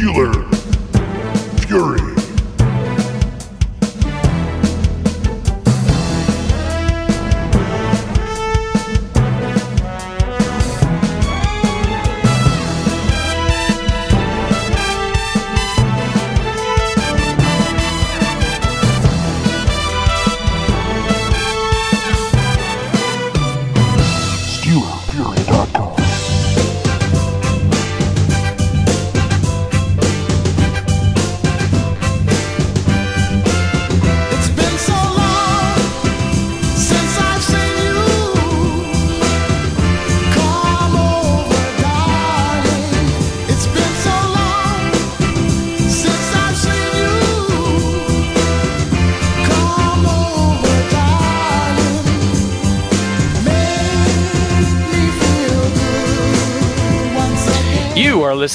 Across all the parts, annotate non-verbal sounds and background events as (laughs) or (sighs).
Steeler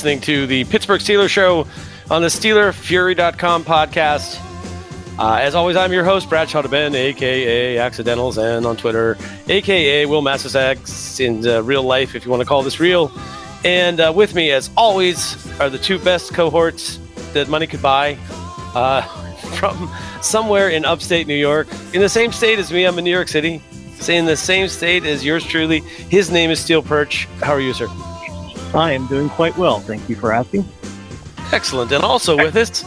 listening to the Pittsburgh Steelers Show on the SteelerFury.com podcast. Uh, as always, I'm your host, Brad Ben, aka Accidentals, and on Twitter, aka Wil Masisak in uh, real life, if you want to call this real. And uh, with me, as always, are the two best cohorts that money could buy uh, (laughs) from somewhere in upstate New York, in the same state as me. I'm in New York City, say in the same state as yours truly. His name is Steel Perch. How are you, sir? I am doing quite well. Thank you for asking. Excellent. And also with us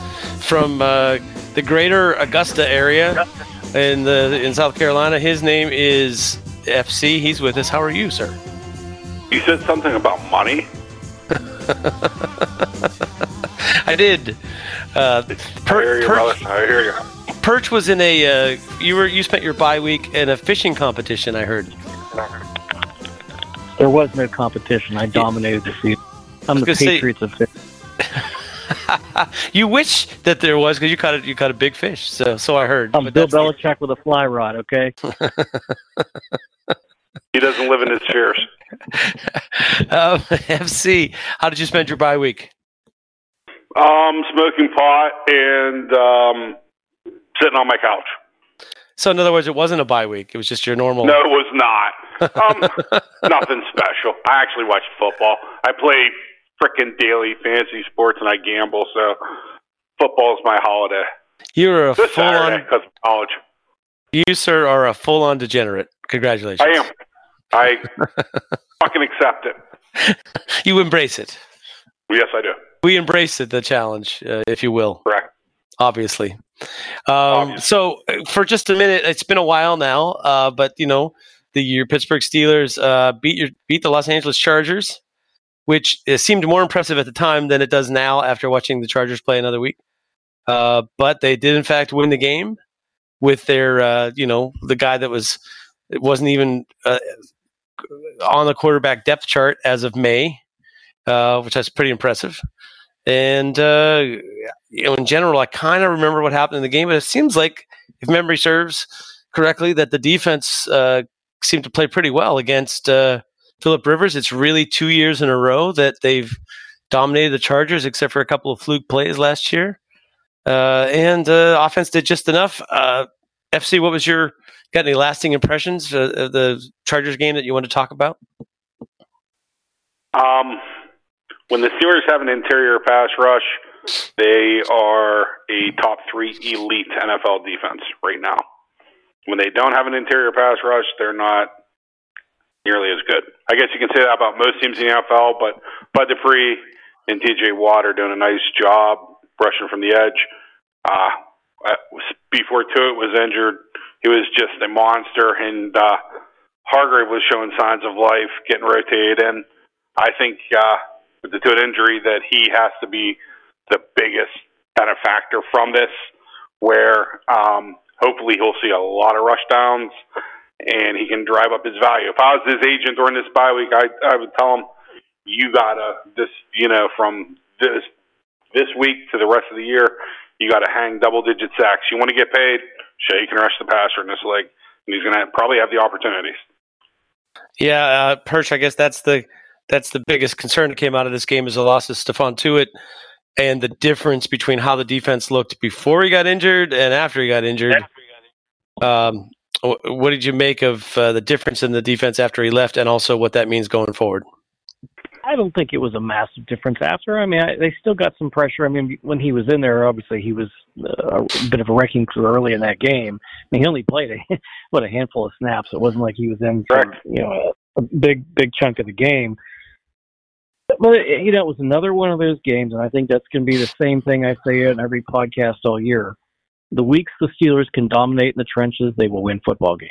from uh, the greater Augusta area in the in South Carolina, his name is FC. He's with us. How are you, sir? You said something about money. (laughs) I did. Uh, I hear per, you, Perch, brother. I hear you. Perch was in a. Uh, you were you spent your bye week in a fishing competition. I heard. There was no competition. I dominated the season. I'm the gonna say- Patriots of fit. (laughs) You wish that there was because you caught a, you caught a big fish. So so I heard. I'm But Bill that's the- Belichick with a fly rod. Okay. (laughs) He doesn't live in his spheres. (laughs) Um, FC, how did you spend your bye week? Um, smoking pot and um, sitting on my couch. So in other words, it wasn't a bye week. It was just your normal. No, it was not. Um, (laughs) nothing special. I actually watch football. I play frickin' daily fantasy sports and I gamble, so football is my holiday. You're a This full on because of college. You sir are a full on degenerate. Congratulations. I am. I (laughs) fucking accept it. You embrace it. Yes, I do. We embrace it, the challenge, uh, if you will. Correct. Obviously. Um, Obviously. so uh, for just a minute, it's been a while now, uh, but you know, the your Pittsburgh Steelers uh, beat your beat the Los Angeles Chargers, which uh, seemed more impressive at the time than it does now after watching the Chargers play another week. Uh, but they did in fact win the game with their, uh, you know, the guy that was it wasn't even uh, on the quarterback depth chart as of May, uh, which is pretty impressive. And uh, you know, in general, I kind of remember what happened in the game, but it seems like, if memory serves correctly, that the defense uh, seemed to play pretty well against uh, Philip Rivers. It's really two years in a row that they've dominated the Chargers, except for a couple of fluke plays last year. Uh, and uh, offense did just enough. Uh, FC, what was your got any lasting impressions of the Chargers game that you want to talk about? Um, when the Steelers have an interior pass rush, they are a top three elite NFL defense right now. When they don't have an interior pass rush, they're not nearly as good. I guess you can say that about most teams in the NFL, but Bud Dupree and TJ Watt are doing a nice job rushing from the edge. Uh, before Tuitt was injured, he was just a monster, and uh, Hargrave was showing signs of life, getting rotated in. I think uh, the Tuitt injury that he has to be the biggest kind of factor from this, where um, hopefully he'll see a lot of rush downs and he can drive up his value. If I was his agent during this bye week, I I would tell him you gotta this you know from this this week to the rest of the year, you got to hang double digit sacks. You want to get paid, you can rush the passer in this league, and he's to probably have the opportunities. Yeah, uh, Perch. I guess that's the that's the biggest concern that came out of this game is the loss of Stephon Tuitt and the difference between how the defense looked before he got injured and after he got injured. Um, wh- what did you make of uh, the difference in the defense after he left, and also what that means going forward? I don't think it was a massive difference after. I mean, I, they still got some pressure. I mean, when he was in there, obviously he was uh, a bit of a wrecking crew early in that game. I mean, he only played a (laughs) what a handful of snaps. It wasn't like he was in for you know a, a big big chunk of the game. But you know, it was another one of those games, and I think that's going to be the same thing I say in every podcast all year. The weeks the Steelers can dominate in the trenches, they will win football games.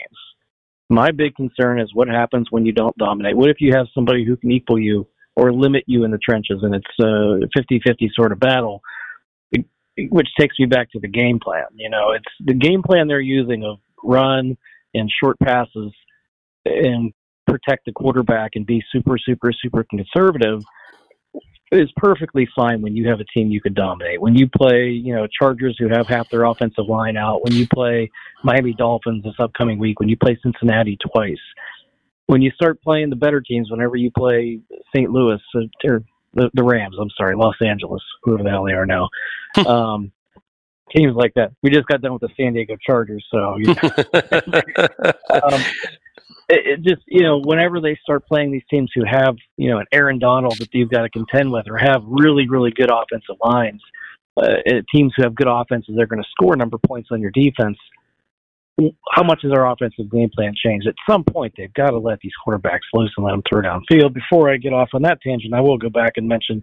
My big concern is what happens when you don't dominate. What if you have somebody who can equal you or limit you in the trenches, and it's a 50-50 sort of battle, which takes me back to the game plan. You know, it's the game plan they're using of run and short passes and protect the quarterback and be super, super, super conservative is perfectly fine when you have a team you can dominate. When you play, you know, Chargers who have half their offensive line out, when you play Miami Dolphins this upcoming week, when you play Cincinnati twice, when you start playing the better teams, whenever you play St. Louis uh, or the, the Rams, I'm sorry, Los Angeles, whoever the hell they are now, (laughs) um, teams like that. We just got done with the San Diego Chargers, so you know, (laughs) um, it, it just you know whenever they start playing these teams who have you know an Aaron Donald that you've got to contend with or have really really good offensive lines, uh, teams who have good offenses they're going to score a number of points on your defense. How much has our offensive game plan changed? At some point, they've got to let these quarterbacks loose and let them throw downfield. Before I get off on that tangent, I will go back and mention,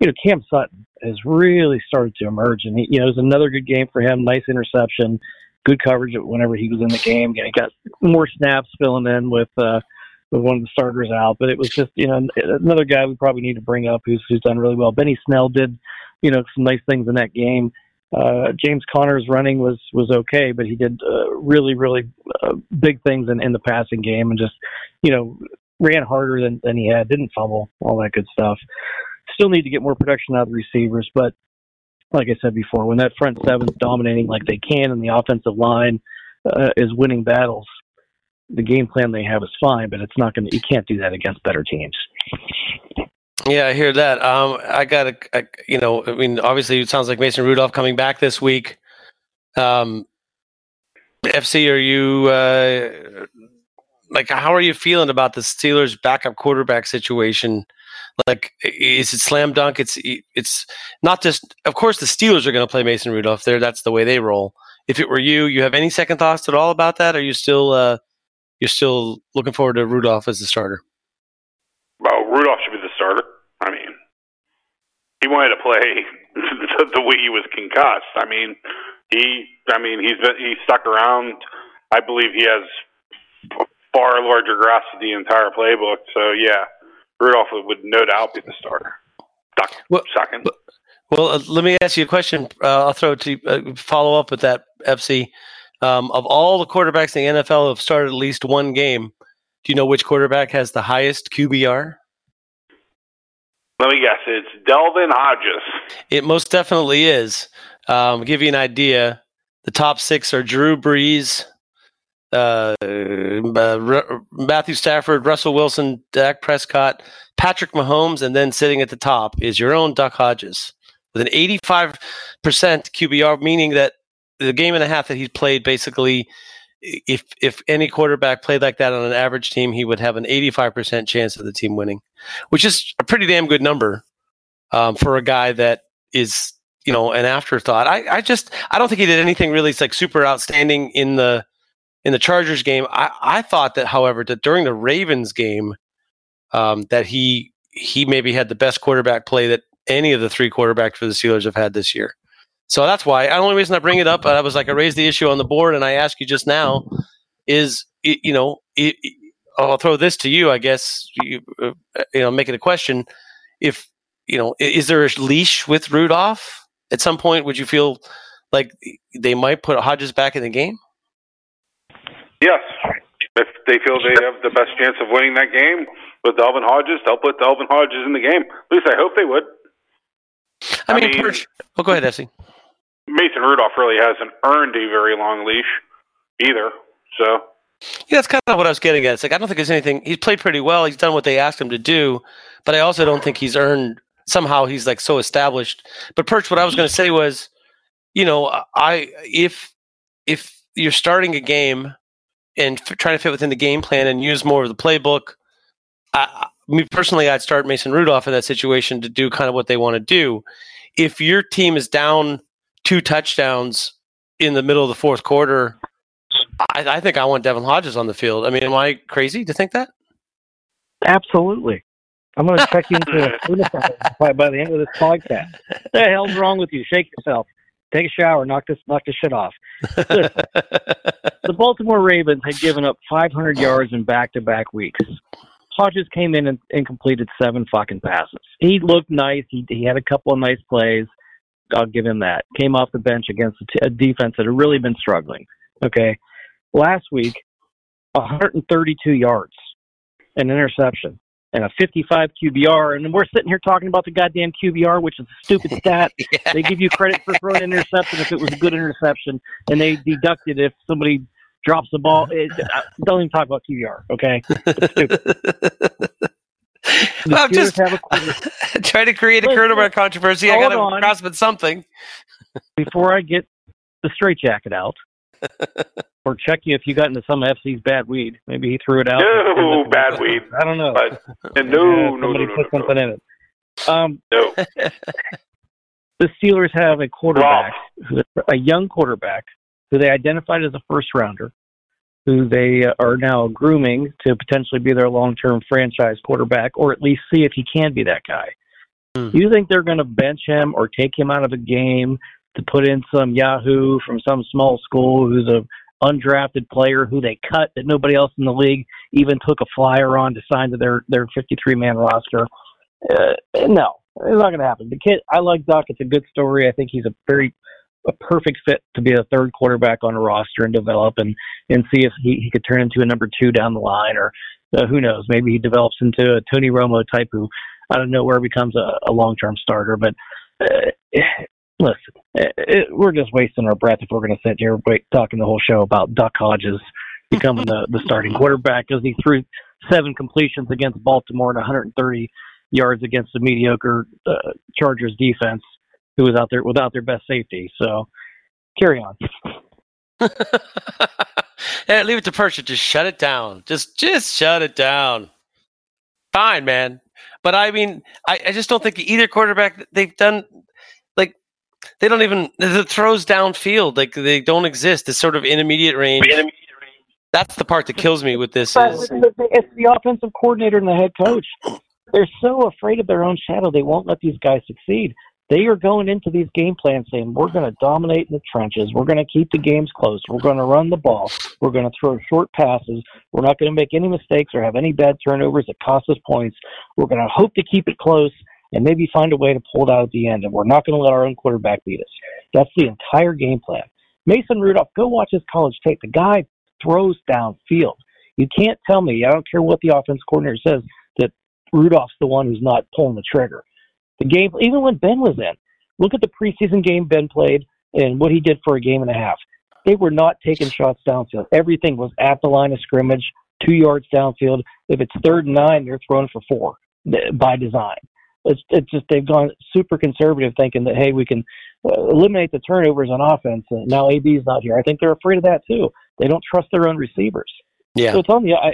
you know, Cam Sutton has really started to emerge, and he, you know, it was another good game for him. Nice interception good coverage whenever he was in the game. He got more snaps filling in with uh, with one of the starters out, but it was just you know another guy we probably need to bring up who's who's done really well. Benny Snell did you know some nice things in that game. Uh, James Conner's running was was okay, but he did uh, really really uh, big things in, in the passing game and just you know ran harder than, than he had, didn't fumble, all that good stuff. Still need to get more production out of the receivers, but like I said before, when that front seven's dominating like they can and the offensive line uh, is winning battles, the game plan they have is fine, but it's not going to, you can't do that against better teams. Yeah, I hear that. Um, I got to, you know, I mean, obviously, it sounds like Mason Rudolph coming back this week. Um, FC, are you uh, like, how are you feeling about the Steelers' backup quarterback situation? Like, is it slam dunk? It's it's not just. Of course, the Steelers are going to play Mason Rudolph. There, that's the way they roll. If it were you, you have any second thoughts at all about that? Are you still uh, you're still looking forward to Rudolph as the starter? Well, Rudolph should be the starter. I mean, he wanted to play (laughs) the way he was concussed. I mean, he. I mean, he's been he stuck around. I believe he has far larger grasp of the entire playbook. So yeah, Rudolph would no doubt be the starter. Well- second. Well, uh, let me ask you a question. Uh, I'll throw it to you, uh, follow up with that, FC. Um, of all the quarterbacks in the NFL who have started at least one game, do you know which quarterback has the highest QBR? Let me guess. It's Delvin Hodges. It most definitely is. Um, give you an idea. The top six are Drew Brees, uh, uh, Matthew Stafford, Russell Wilson, Dak Prescott, Patrick Mahomes, and then sitting at the top is your own Duck Hodges with an 85% QBR, meaning that the game and a half that he's played, basically, if if any quarterback played like that on an average team, he would have an 85% chance of the team winning, which is a pretty damn good number um, for a guy that is you know an afterthought. I, I just I don't think he did anything really like super outstanding in the in the Chargers game. I, I thought that, however, that during the Ravens game, um, that he he maybe had the best quarterback play that any of the three quarterbacks for the Steelers have had this year. So that's why. The only reason I bring it up, I was like, I raised the issue on the board, and I asked you just now, is you know, I'll throw this to you, I guess. You, uh, you know, make it a question. If you know, is there a leash with Rudolph at some point? Would you feel like they might put Hodges back in the game? Yes. If they feel they have the best chance of winning that game with Delvin Hodges, they'll put Delvin Hodges in the game. At least I hope they would. I, I mean, mean- Perch- oh, go ahead, FC. Mason Rudolph really hasn't earned a very long leash either. So Yeah, that's kind of what I was getting at. It's like I don't think there's anything. He's played pretty well. He's done what they asked him to do, but I also don't think he's earned. Somehow he's like so established. But Perch, what I was going to say was, you know, I if if you're starting a game and f- trying to fit within the game plan and use more of the playbook, I, me personally, I'd start Mason Rudolph in that situation to do kind of what they want to do. If your team is down two touchdowns in the middle of the fourth quarter, I, I think I want Devin Hodges on the field. I mean, am I crazy to think that? Absolutely. I'm going to check you into a (laughs) suicide by, by the end of this podcast. What the hell's wrong with you? Shake yourself. Take a shower. Knock this knock this shit off. (laughs) The Baltimore Ravens had given up 500 yards in back-to-back weeks. Hodges came in and, and completed seven fucking passes. He looked nice. He, he had a couple of nice plays. I'll give him that. Came off the bench against a, t- a defense that had really been struggling. Okay. Last week, 132 yards, an interception, and a 55 QBR. And we're sitting here talking about the goddamn QBR, which is a stupid (laughs) stat. They give you credit for throwing an interception if it was a good interception, and they deduct it if somebody drops the ball. It, uh, don't even talk about QBR, okay? It's stupid. (laughs) The I'm just have a (laughs) trying to create a look, controversy. I got to grasp at something. before I get the straitjacket out, or check you if you got into some FC's bad weed. Maybe he threw it out. No, bad weed. I don't know. But (laughs) and no, no, no, somebody no, put no, something in it. Um, no. (laughs) the Steelers have a quarterback, who- a young quarterback, who they identified as a first rounder, who they uh, are now grooming to potentially be their long term franchise quarterback, or at least see if he can be that guy. Hmm. You think they're going to bench him or take him out of the game to put in some Yahoo from some small school who's a undrafted player who they cut that nobody else in the league even took a flyer on to sign to their their 53 man roster? Uh, no, it's not going to happen. The kid, I like Doc. It's a good story. I think he's a very a perfect fit to be a third quarterback on a roster and develop and and see if he, he could turn into a number two down the line or uh, who knows maybe he develops into a Tony Romo type who out of nowhere becomes a, a long term starter. But uh, listen, it, it, we're just wasting our breath if we're going to sit here wait, talking the whole show about Duck Hodges (laughs) becoming the, the starting quarterback because he threw seven completions against Baltimore and 130 yards against the mediocre uh, Chargers defense who was out there without their best safety. So carry on. (laughs) yeah, leave it to Persia. Just shut it down. Just just shut it down. Fine, man. But I mean, I, I just don't think either quarterback they've done they don't even the throws downfield like they don't exist. This sort of intermediate range. That's the part that kills me with this. But Is it's the offensive coordinator and the head coach. They're so afraid of their own shadow, they won't let these guys succeed. They are going into these game plans saying, we're going to dominate in the trenches. We're going to keep the games close. We're going to run the ball. We're going to throw short passes. We're not going to make any mistakes or have any bad turnovers that cost us points. We're going to hope to keep it close and maybe find a way to pull it out at the end. And we're not going to let our own quarterback beat us. That's the entire game plan. Mason Rudolph, go watch his college tape. The guy throws downfield. You can't tell me, I don't care what the offense coordinator says, that Rudolph's the one who's not pulling the trigger. The game, even when Ben was in, look at the preseason game Ben played and what he did for a game and a half. They were not taking shots downfield. Everything was at the line of scrimmage, two yards downfield. If it's third and nine, they're throwing for four by design. It's, it's just they've gone super conservative, thinking that hey, we can uh, eliminate the turnovers on offense. And now is not here. I think they're afraid of that too. They don't trust their own receivers. yeah. So it's on the. I,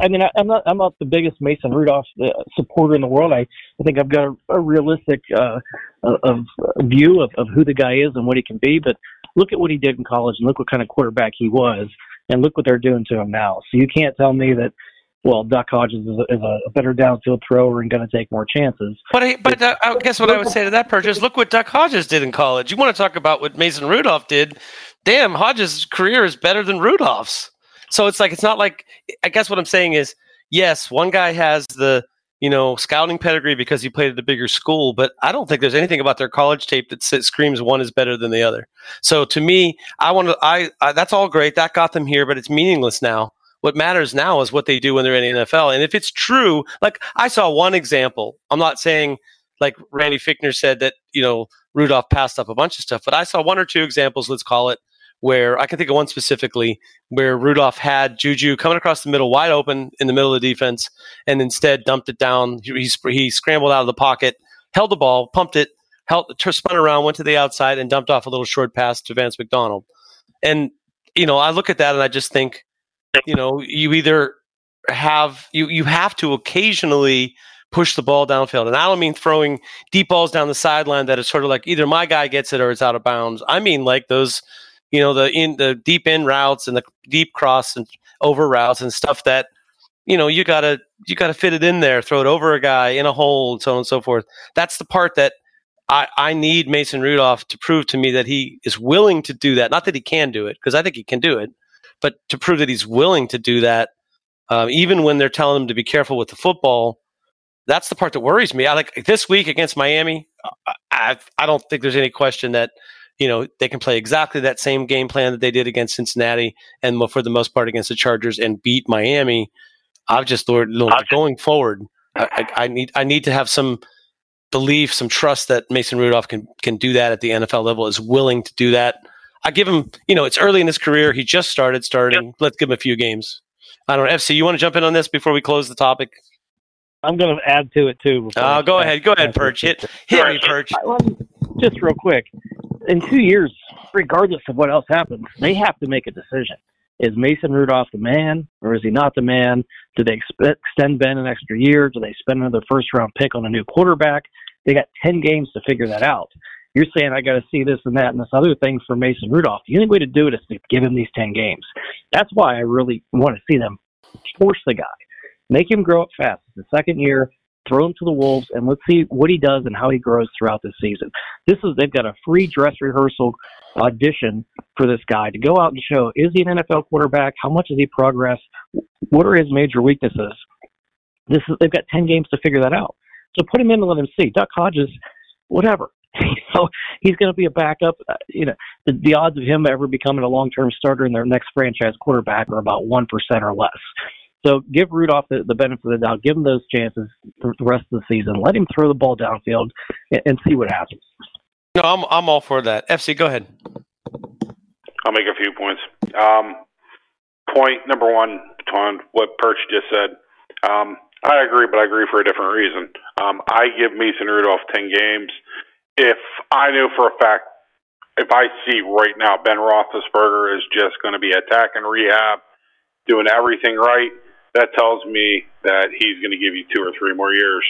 I mean, I, I'm not. I'm not the biggest Mason Rudolph uh, supporter in the world. I, I think I've got a, a realistic uh, of view of, of who the guy is and what he can be. But look at what he did in college, and look what kind of quarterback he was, and look what they're doing to him now. So you can't tell me that. Well, Duck Hodges is a, is a better downfield thrower and going to take more chances. But I, but uh, I guess what I would say to that purchase, look what Duck Hodges did in college. You want to talk about what Mason Rudolph did? Damn, Hodges' career is better than Rudolph's. So it's like it's not like I guess what I'm saying is yes, one guy has the you know scouting pedigree because he played at a bigger school, but I don't think there's anything about their college tape that screams one is better than the other. So to me, I want to I, I that's all great that got them here, but it's meaningless now. What matters now is what they do when they're in the NFL. And if it's true, like I saw one example, I'm not saying like Randy Fichtner said that, you know, Rudolph passed up a bunch of stuff, but I saw one or two examples, let's call it, where I can think of one specifically where Rudolph had Juju coming across the middle wide open in the middle of the defense and instead dumped it down. He, he, he scrambled out of the pocket, held the ball, pumped it, held, spun around, went to the outside and dumped off a little short pass to Vance McDonald. And, you know, I look at that and I just think, you know, you either have you you have to occasionally push the ball downfield. And I don't mean throwing deep balls down the sideline that is sort of like either my guy gets it or it's out of bounds. I mean like those, you know, the in the deep in routes and the deep cross and over routes and stuff that you know you gotta you gotta fit it in there, throw it over a guy in a hole, and so on and so forth. That's the part that I, I need Mason Rudolph to prove to me that he is willing to do that. Not that he can do it, because I think he can do it, but to prove that he's willing to do that, uh, even when they're telling him to be careful with the football. That's the part that worries me. I like this week against Miami. I, I, don't think there's any question that you know they can play exactly that same game plan that they did against Cincinnati and for the most part against the Chargers and beat Miami. I've just thought look, going forward, I, I, I need I need to have some belief, some trust that Mason Rudolph can can do that at the NFL level, is willing to do that. I give him, you know, it's early in his career. He just started starting. Let's give him a few games. I don't know. FC, you want to jump in on this before we close the topic? I'm going to add to it too. before Uh, I- go ahead. Go ahead, Perch. Hit, hit me, Perch. Just real quick, in two years, regardless of what else happens, they have to make a decision. Is Mason Rudolph the man, or is he not the man? Do they expe- extend Ben an extra year? Do they spend another first round pick on a new quarterback? They got 10 games to figure that out. You're saying I got to see this and that and this other thing for Mason Rudolph. The only way to do it is to give him these 10 games. That's why I really want to see them force the guy, make him grow up fast. The second year, throw him to the wolves, and let's see what he does and how he grows throughout the season. This is they've got a free dress rehearsal audition for this guy to go out and show is he an NFL quarterback? How much has he progressed? What are his major weaknesses? This is they've got 10 games to figure that out. So put him in and let him see. Duck Hodges, whatever. (laughs) you know, he's going to be a backup. Uh, you know, the, the odds of him ever becoming a long-term starter in their next franchise quarterback are about one percent or less. So give Rudolph the, the benefit of the doubt. Give him those chances for the rest of the season. Let him throw the ball downfield and, and see what happens. No, I'm I'm all for that. FC, go ahead. I'll make a few points. Um, point number one, on what Perch just said. Um, I agree, but I agree for a different reason. Um, I give Mason Rudolph 10 games. If I knew for a fact, if I see right now Ben Roethlisberger is just going to be attacking rehab, doing everything right, that tells me that he's going to give you two or three more years.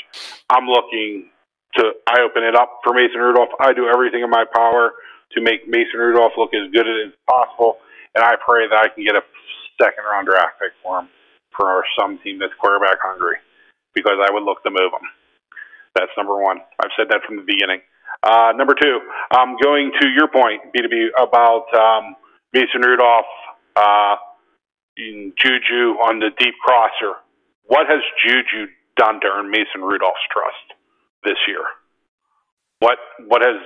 I'm looking to, I open it up for Mason Rudolph. I do everything in my power to make Mason Rudolph look as good as possible, and I pray that I can get a second round draft pick for him for some team that's quarterback hungry, because I would look to move him. That's number one. I've said that from the beginning. Uh, number two, um, going to your point, B2B, about um, Mason Rudolph, uh, in Juju on the deep crosser. What has Juju done to earn Mason Rudolph's trust this year? What what has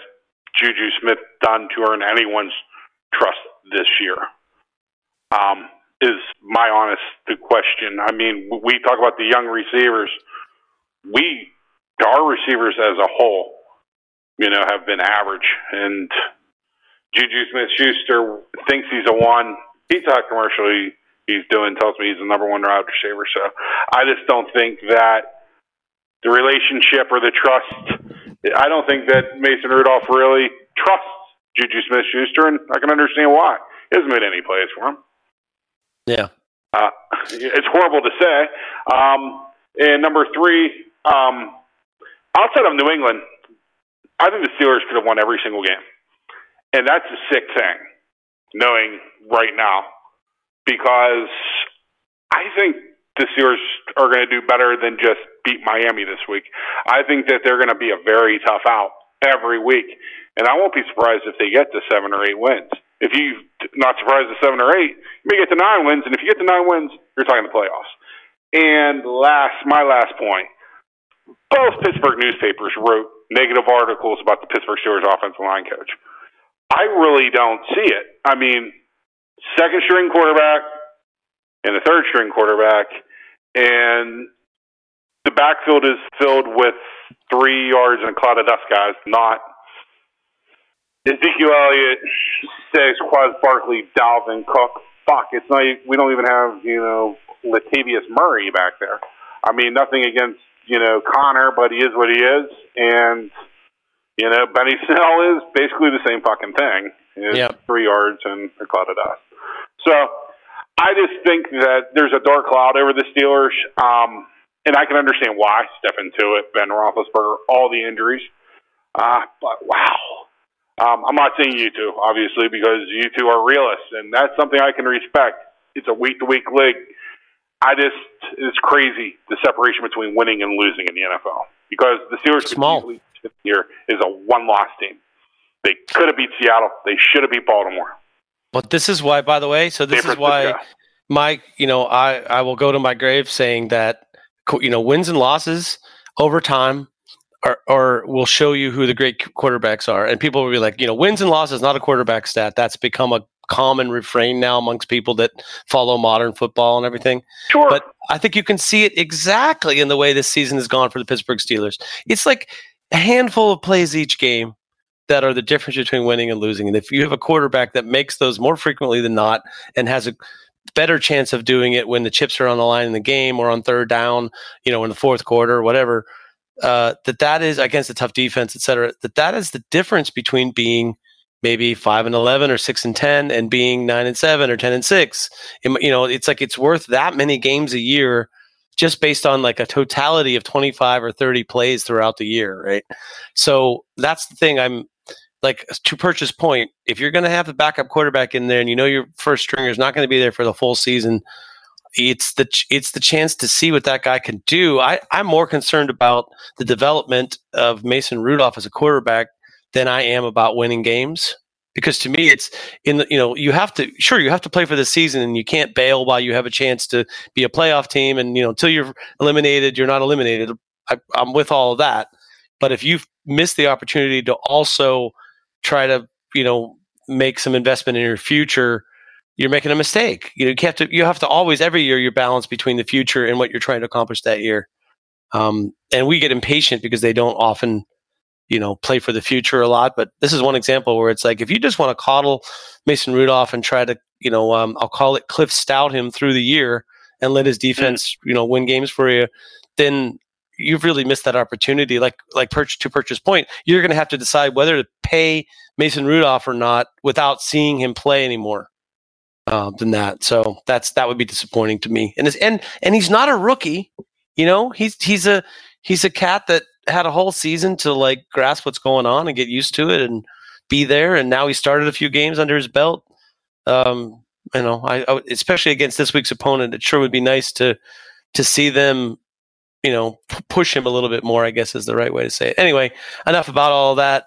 Juju Smith done to earn anyone's trust this year? Um, is my honest question. I mean, we talk about the young receivers. We, our receivers as a whole, you know, have been average. And Juju Smith Schuster thinks he's a one. Pizza Hut commercial he, he's doing tells me he's the number one wide receiver. So I just don't think that the relationship or the trust. I don't think that Mason Rudolph really trusts Juju Smith Schuster, and I can understand why. He hasn't made any plays for him. Yeah. Uh, it's horrible to say. Um, and number three, um, outside of New England, I think the Steelers could have won every single game. And that's a sick thing, knowing right now, because I think the Steelers are going to do better than just beat Miami this week. I think that they're going to be a very tough out every week. And I won't be surprised if they get to seven or eight wins. If you not surprised at seven or eight, you may get to nine wins, and if you get to nine wins, you're talking the playoffs. And last, my last point, both Pittsburgh newspapers wrote negative articles about the Pittsburgh Steelers offensive line coach. I really don't see it. I mean, second string quarterback and the third string quarterback, and the backfield is filled with three yards and a cloud of dust guys, not Ezekiel Elliott, six, Quaz Barkley, Dalvin Cook. Fuck, it's not. We don't even have you know Latavius Murray back there. I mean, nothing against you know Conner, but he is what he is, and you know Benny (laughs) Snell is basically the same fucking thing. It's Yep. Three yards and a cloud of dust. So I just think that there's a dark cloud over the Steelers, um, and I can understand why. Step into it, Ben Roethlisberger, all the injuries. Uh, but wow, um, I'm not saying you two, obviously, because you two are realists, and that's something I can respect. It's a week to week league. I just it's crazy the separation between winning and losing in the NFL because the Steelers Small. here is a one loss team. They could have beat Seattle. They should have beat Baltimore. But this is why, by the way, so this is why my, you know, I I will go to my grave saying that, you know, wins and losses over time are, or will show you who the great quarterbacks are. And people will be like, you know, wins and losses not a quarterback stat. That's become a common refrain now amongst people that follow modern football and everything. Sure. But I think you can see it exactly in the way this season has gone for the Pittsburgh Steelers. It's like a handful of plays each game that are the difference between winning and losing. And if you have a quarterback that makes those more frequently than not and has a better chance of doing it when the chips are on the line in the game or on third down, you know, in the fourth quarter or whatever, uh, that that is against a tough defense, et cetera, that that is the difference between being maybe five and 11 or six and 10 and being nine and seven or 10 and six. It- you know, it's like it's worth that many games a year just based on like a totality of 25 or 30 plays throughout the year. Right. So that's the thing I'm like to Perch's point. If you're going to have the backup quarterback in there and you know your first stringer is not going to be there for the full season, it's the ch- it's the chance to see what that guy can do. I, I'm more concerned about the development of Mason Rudolph as a quarterback than I am about winning games. Because to me, it's in the you know you have to sure you have to play for the season and you can't bail while you have a chance to be a playoff team and you know until you're eliminated you're not eliminated. I, I'm with all of that, but if you've missed the opportunity to also try to you know make some investment in your future, you're making a mistake. You, know, you have to you have to always every year you balance between the future and what you're trying to accomplish that year. Um, and we get impatient because they don't often, you know, play for the future a lot. But this is one example where it's like if you just want to coddle Mason Rudolph and try to, you know, um, I'll call it Cliff Stoudt him through the year and let his defense, you know, win games for you, then you've really missed that opportunity. Like like Perch's to Perch's point, you're going to have to decide whether to pay Mason Rudolph or not without seeing him play anymore uh, than that. So that's that would be disappointing to me. And and and he's not a rookie. You know, he's he's a he's a cat that had a whole season to like grasp what's going on and get used to it and be there. And now he started a few games under his belt. Um, you know, I, I especially against this week's opponent, it sure would be nice to to see them. You know, p- push him a little bit more. I guess is the right way to say it. Anyway, enough about all that.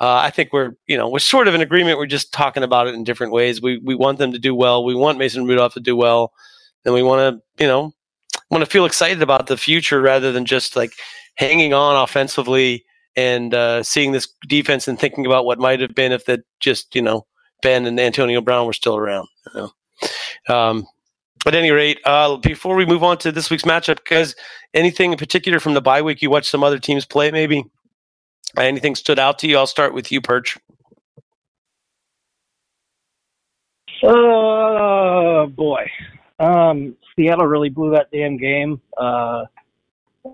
Uh, I think we're, you know, we're sort of in agreement. We're just talking about it in different ways. We we want them to do well. We want Mason Rudolph to do well, and we want to, you know, want to feel excited about the future rather than just like hanging on offensively and uh, seeing this defense and thinking about what might have been if that just, you know, Ben and Antonio Brown were still around. You know? um, at any rate, uh, before we move on to this week's matchup, because anything in particular from the bye week, you watched some other teams play, maybe anything stood out to you? I'll start with you, Perch. Oh boy, um, Seattle really blew that damn game. Uh,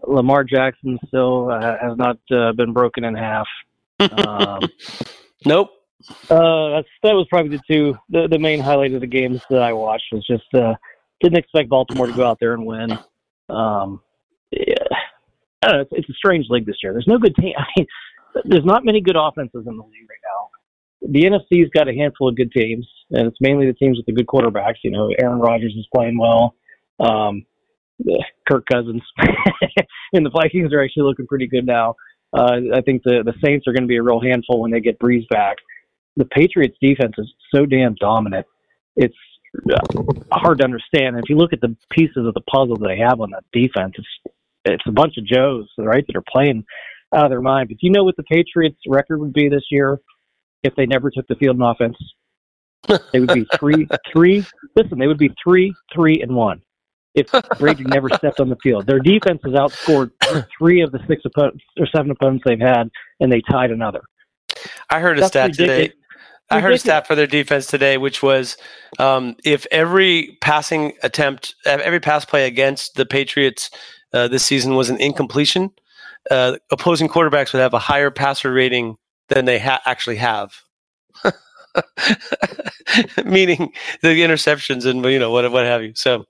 Lamar Jackson still uh, has not uh, been broken in half. Um, (laughs) Nope. uh, that's that was probably the two the, the main highlight of the games that I watched was just uh, didn't expect Baltimore to go out there and win. Um, yeah, know, it's, it's a strange league this year. There's no good team. (laughs) I mean, there's not many good offenses in the league right now. The NFC's got a handful of good teams, and it's mainly the teams with the good quarterbacks. You know, Aaron Rodgers is playing well. Um, Kirk Cousins (laughs) and the Vikings are actually looking pretty good now. Uh, I think the the Saints are going to be a real handful when they get Brees back. The Patriots defense is so damn dominant. It's hard to understand. If you look at the pieces of the puzzle that they have on that defense, it's it's a bunch of Joes, right, that are playing out of their mind. If you know what the Patriots' record would be this year if they never took the field in offense, they would be three three. Listen, they would be three three and one if Brady never stepped on the field. Their defense has outscored three of the six opponents or seven opponents they've had, and they tied another. I heard a That's stat today. I heard a stat for their defense today, which was um, if every passing attempt, every pass play against the Patriots uh, this season was an incompletion, uh, opposing quarterbacks would have a higher passer rating than they ha- actually have. (laughs) (laughs) meaning the interceptions and you know what what have you. So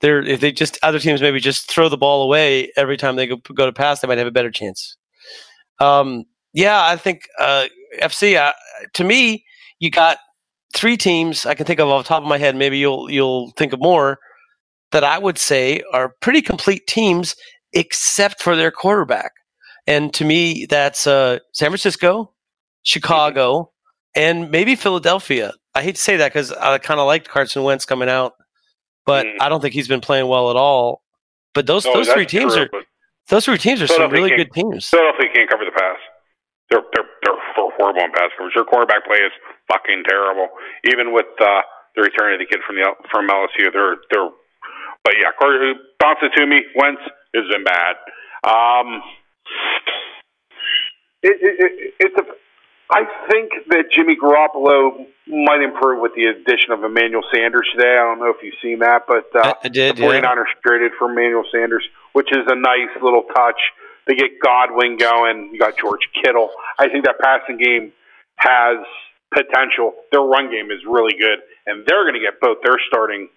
they're if they just other teams maybe just throw the ball away every time they go, go to pass, they might have a better chance. Um, yeah, I think uh, FC. Uh, to me, you got three teams I can think of off the top of my head. Maybe you'll you'll think of more that I would say are pretty complete teams, except for their quarterback. And to me, that's uh, San Francisco, Chicago, and maybe Philadelphia. I hate to say that because I kind of liked Carson Wentz coming out, but Mm. I don't think he's been playing well at all. But those No, those three teams true, are those three teams are some really good teams. Philadelphia can't cover the pass. They're they're they're hor- horrible in pass coverage. Their quarterback play is fucking terrible. Even with uh, the return of the kid from the from LSU, they're they're. But yeah, bounce it to me. Wentz has been bad. Um, it, it, it, it's a. I think that Jimmy Garoppolo might improve with the addition of Emmanuel Sanders today. I don't know if you've seen that, but uh, I, I did. the Yeah. 49ers traded for Emmanuel Sanders, which is a nice little touch. They get Goodwin going. You got George Kittle. I think that passing game has potential. Their run game is really good, and they're going to get both their starting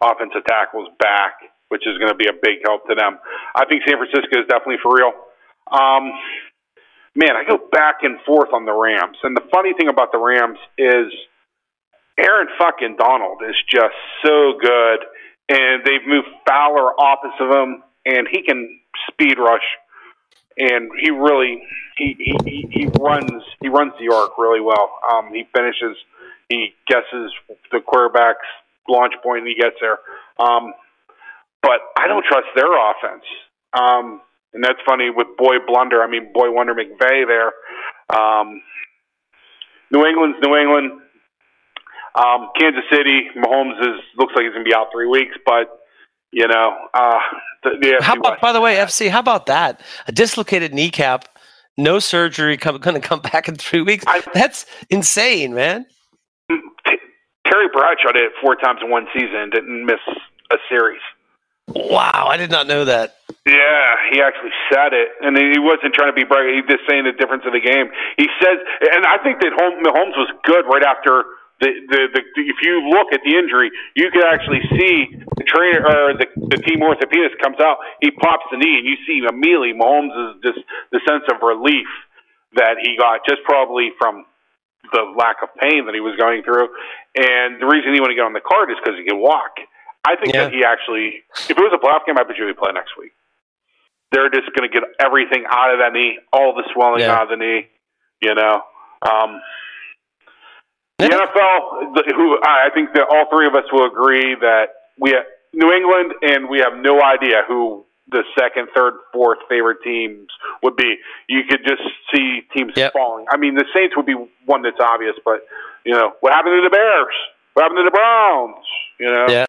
offensive tackles back, which is going to be a big help to them. I think San Francisco is definitely for real. Um, man, I go back and forth on the Rams, and the funny thing about the Rams is Aaron fucking Donald is just so good, and they've moved Fowler opposite of him, and he can speed rush, and he really he he, he, runs he runs the arc really well. Um, he finishes, he guesses the quarterback's launch point, and he gets there. Um, but I don't trust their offense. Um, and that's funny with Boy Blunder. I mean, Boy Wonder McVay there. Um, New England's New England. Um, Kansas City, Mahomes is looks like he's gonna be out three weeks, but you know, uh, the, the How about, West- by the way, FC? How about that? A dislocated kneecap, no surgery, come, going to come (laughs) back in three weeks. I- That's insane, man. Terry Bradshaw did it four times in one season didn't miss a series. Wow, I did not know that. Yeah, he actually said it, and he wasn't trying to be bright. He just saying the difference of the game. He says, and I think that Mahomes was good right after the, the the. If you look at the injury, you can actually see the trainer or the the team orthopedist comes out. He pops the knee, and you see immediately Mahomes is just the sense of relief that he got, just probably from the lack of pain that he was going through. And the reason he wanted to get on the card is because he can walk. I think Yeah. that he actually, if it was a playoff game, I bet you he'd play next week. They're just going to get everything out of that knee, all the swelling Yeah. out of the knee. You know, um, the NFL. the- Who I I think that all three of us will agree that we have New England, and we have no idea who the second, third, fourth favorite teams would be. You could just see teams Yep. falling. I mean, the Saints would be one that's obvious, but you know, what happened to the Bears? What happened to the Browns? You know, Yeah.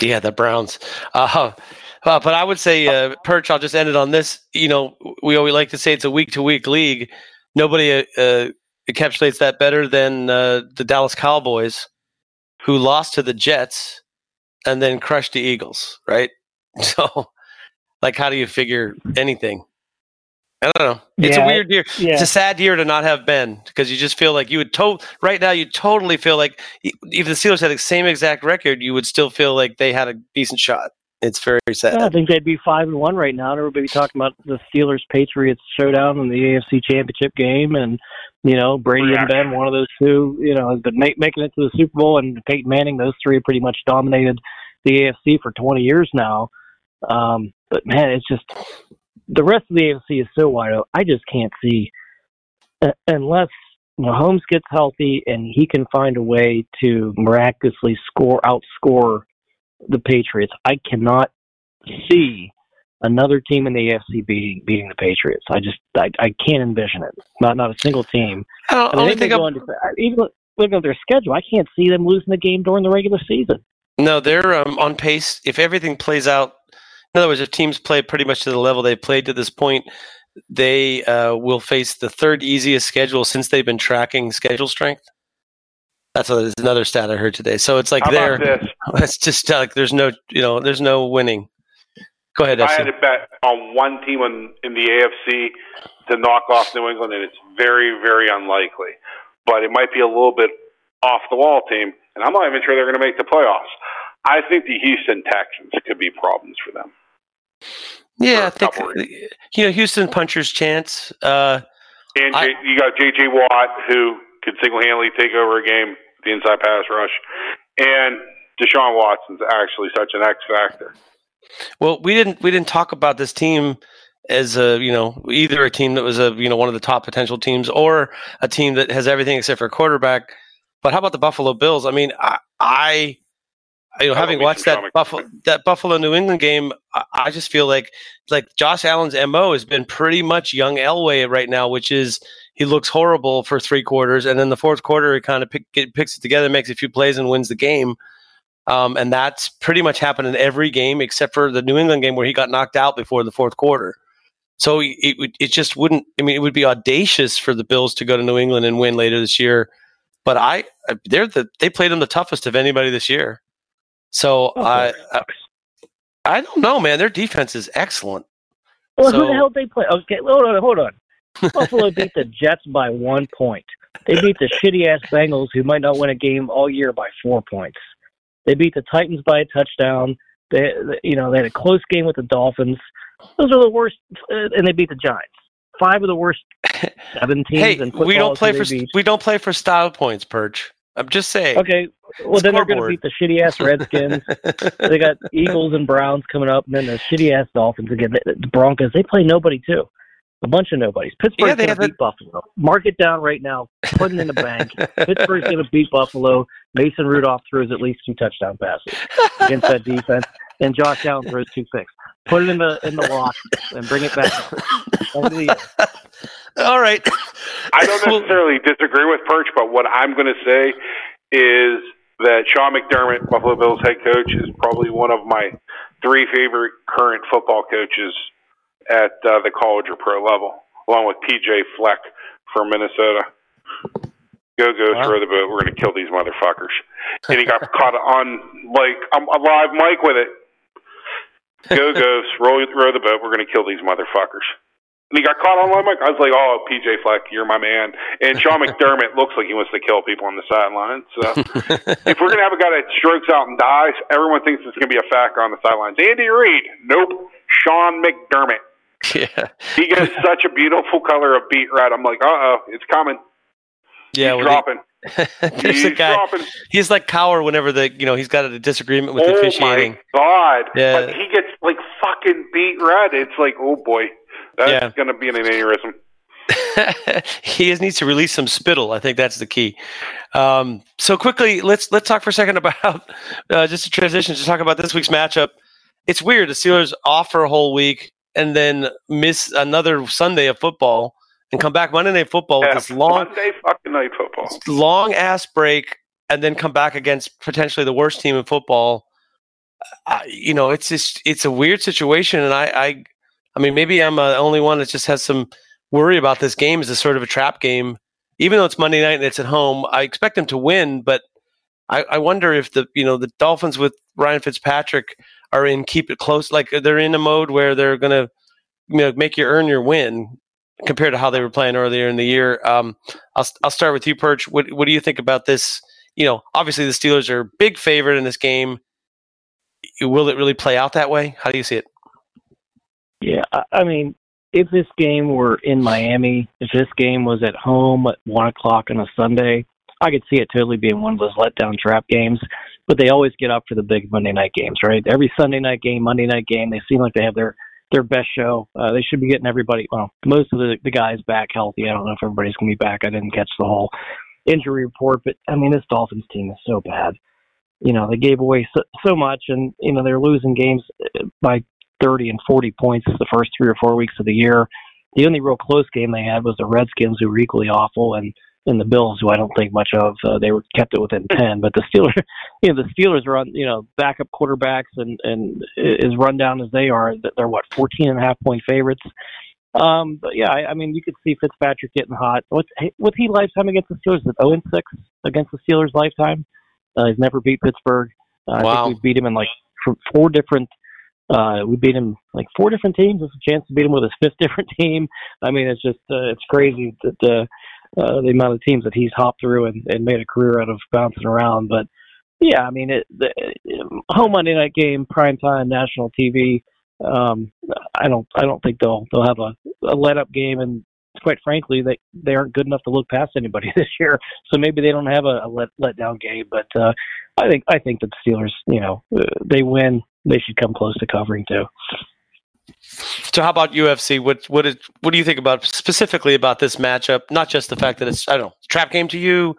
Yeah, the Browns. Uh, uh, but I would say, uh, Perch, I'll just end it on this. You know, we always like to say it's a week to week league. Nobody uh, encapsulates that better than uh, the Dallas Cowboys, who lost to the Jets and then crushed the Eagles, right? (laughs) So, like, how do you figure anything? I don't know. It's a weird year. Yeah. It's a sad year to not have Ben because you just feel like you would to- right now you totally feel like if the Steelers had the same exact record, you would still feel like they had a decent shot. It's very sad. Yeah, I think they'd be five and one right now. and Everybody be talking about the Steelers Patriots showdown in the AFC Championship game, and you know Brady and Ben, one of those two, you know, has been make, making it to the Super Bowl, and Peyton Manning. Those three have pretty much dominated the AFC for 20 years now. Um, but man, it's just the rest of the AFC is so wide open. I just can't see uh, unless Mahomes gets healthy and he can find a way to miraculously score outscore the Patriots. I cannot see another team in the AFC beating beating the Patriots. I just I, I can't envision it. Not not a single team. I don't, I mean, only think I'm- go into, even looking at their schedule, I can't see them losing the game during the regular season. no, they're um, on pace. If everything plays out, in other words, if teams play pretty much to the level they've played to this point, they uh, will face the third easiest schedule since they've been tracking schedule strength. That's a, another stat I heard today. So it's like How they're about this? (laughs) it's just uh, like there's no you know there's no winning. Go ahead, If I had to bet on one team in, in the AFC to knock off New England, and it's very, very unlikely. But it might be a little bit off the wall team, and I'm not even sure they're going to make the playoffs. I think the Houston Texans could be problems for them. Yeah, I think you know Houston puncher's chance. Uh, And I- you got J.J. Watt, who could single-handedly take over a game, with the inside pass rush, and Deshaun Watson's actually such an X factor. well, we didn't we didn't talk about this team as a you know either a team that was a you know one of the top potential teams or a team that has everything except for a quarterback. But how about the Buffalo Bills? I mean, I, I you know having watched that Buffalo that Buffalo New England game, I, I just feel like like Josh Allen's mo has been pretty much young Elway right now, which is he looks horrible for three quarters, and then the fourth quarter he kind of pick, get, picks it together, makes a few plays, and wins the game. Um, and that's pretty much happened in every game except for the New England game where he got knocked out before the fourth quarter. So it it, it just wouldn't. I mean, it would be audacious for the Bills to go to New England and win later this year. But I, they're the they played them the toughest of anybody this year. So Oh, I, I, I don't know, man. Their defense is excellent. Well, So- who the hell did they play? Okay, hold on, hold on. (laughs) Buffalo beat the Jets by one point. They beat the shitty ass Bengals, who might not win a game all year, by four points. They beat the Titans by a touchdown. They, you know, they had a close game with the Dolphins. Those are the worst, uh, and they beat the Giants. Five of the worst (laughs) seven teams Hey, we don't play for beat. we don't play for style points, Perch. I'm just saying. Okay, well then they're going to beat the shitty ass Redskins. (laughs) they got Eagles and Browns coming up, and then the shitty ass Dolphins again. The Broncos, they play nobody too. A bunch of nobodies. Pittsburgh's Yeah, going to beat Buffalo. Mark it down right now. Put it in the bank. (laughs) Pittsburgh's going to beat Buffalo. Mason Rudolph throws at least two touchdown passes against that defense, and Josh Allen throws two picks. Put it in the in the lock and bring it back. up. End of the year. All right. (coughs) I don't necessarily disagree with Perch, but what I'm going to say is that Sean McDermott, Buffalo Bills head coach, is probably one of my three favorite current football coaches at uh, the college or pro level, along with PJ Fleck from Minnesota. Go go Wow. throw the boat. We're going to kill these motherfuckers. (laughs) And he got caught on like I'm a live mic with it. Go goes row row the boat. We're going to kill these motherfuckers. And he got caught on live mic. I was like, "Oh, PJ Fleck, you're my man." And Sean McDermott (laughs) looks like he wants to kill people on the sidelines. So (laughs) if we're gonna have a guy that strokes out and dies, everyone thinks it's gonna be a factor on the sidelines. Andy Reid, nope. Sean McDermott. yeah. He gets (laughs) such a beautiful color of beet red. I'm like, uh oh, it's coming. Yeah. He's well, dropping. they- there's He's a guy. dropping. He's like Cowher whenever the you know he's got a disagreement with oh officiating. my god! Yeah. But he gets like fucking beet red. It's like, oh boy, that's Yeah. gonna be an aneurysm. (laughs) he just needs to release some spittle. I think that's the key. Um, so quickly, let's let's talk for a second (laughs) about uh, just a transition to talk about this week's matchup. It's weird. The Steelers off for a whole week and then miss another Sunday of football and come back Monday Night Football with Yeah, this long Monday fucking night football. long ass break and then come back against potentially the worst team in football. Uh, you know, it's just it's a weird situation, and I, I, I mean, maybe I'm uh, the only one that just has some worry about this game as a sort of a trap game. Even though it's Monday night and it's at home, I expect them to win, but I, I wonder if the you know the Dolphins with Ryan Fitzpatrick are in keep it close, like they're in a mode where they're gonna you know make you earn your win compared to how they were playing earlier in the year. Um, I'll I'll start with you, Perch. What what do you think about this? You know, obviously the Steelers are a big favorite in this game. Will it really play out that way? How do you see it? Yeah, I, mean, if this game were in Miami, if this game was at home at one o'clock on a Sunday, I could see it totally being one of those letdown trap games. But they always get up for the big Monday night games, right? Every Sunday night game, Monday night game, they seem like they have their their best show. Uh, they should be getting everybody. Well, most of the the guys back healthy. I don't know if everybody's gonna be back. I didn't catch the whole injury report, but I mean, this Dolphins team is so bad. You know, they gave away so, so much, and you know they're losing games uh, by 30 and 40 points the first three or four weeks of the year. The only real close game they had was the Redskins, who were equally awful, and and the Bills, who I don't think much of. Uh, they were kept it within 10, but the Steelers, (laughs) you know, the Steelers are on, you know, backup quarterbacks and and as run down as they are, they're what 14 and a half point favorites. Um, but yeah, I, I mean, you could see Fitzpatrick getting hot. What's with he lifetime against the Steelers? Is it 0 and 6 against the Steelers lifetime? Uh, he's never beat Pittsburgh. Uh, I Wow. think we beat him in like four different. Uh, we beat him like four different teams. There's a chance to beat him with his fifth (laughs) different team. I mean, it's just uh, it's crazy that uh, uh, the amount of teams that he's hopped through and, and made a career out of bouncing around. But yeah, I mean, it, the home Monday night game, prime time, national TV. Um, I don't, I don't think they'll they'll have a, a let up game, and quite frankly, they they aren't good enough to look past anybody (laughs) this year. So maybe they don't have a, a let let down game. But uh, I think I think that the Steelers, you know, uh, they win. They should come close to covering too. So how about UFC? What what is what do you think about specifically about this matchup? Not just the fact that it's I don't know trap game to you.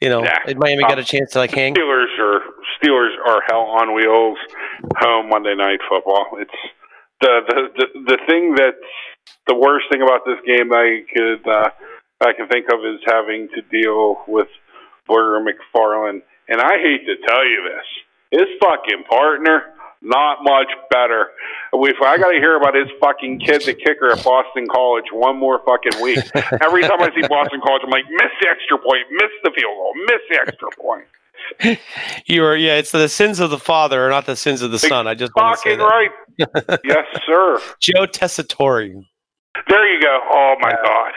You know, Yeah. did Miami get a chance to like hang? Steelers are Steelers are hell on wheels. Home Monday night football. It's the the the, the thing that's the worst thing about this game I could uh, I can think of is having to deal with Booger McFarland. And I hate to tell you this, his fucking partner not much better. If I got to hear about his fucking kid, the kicker at Boston College, one more fucking week. (laughs) Every time I see Boston College, I'm like, miss the extra point, miss the field goal, miss the extra point. (laughs) You are yeah. It's the sins of the father, or not the sins of the son. I just want to say Fucking right. (laughs) yes, sir. Joe Tessitore. There you go. Oh my God.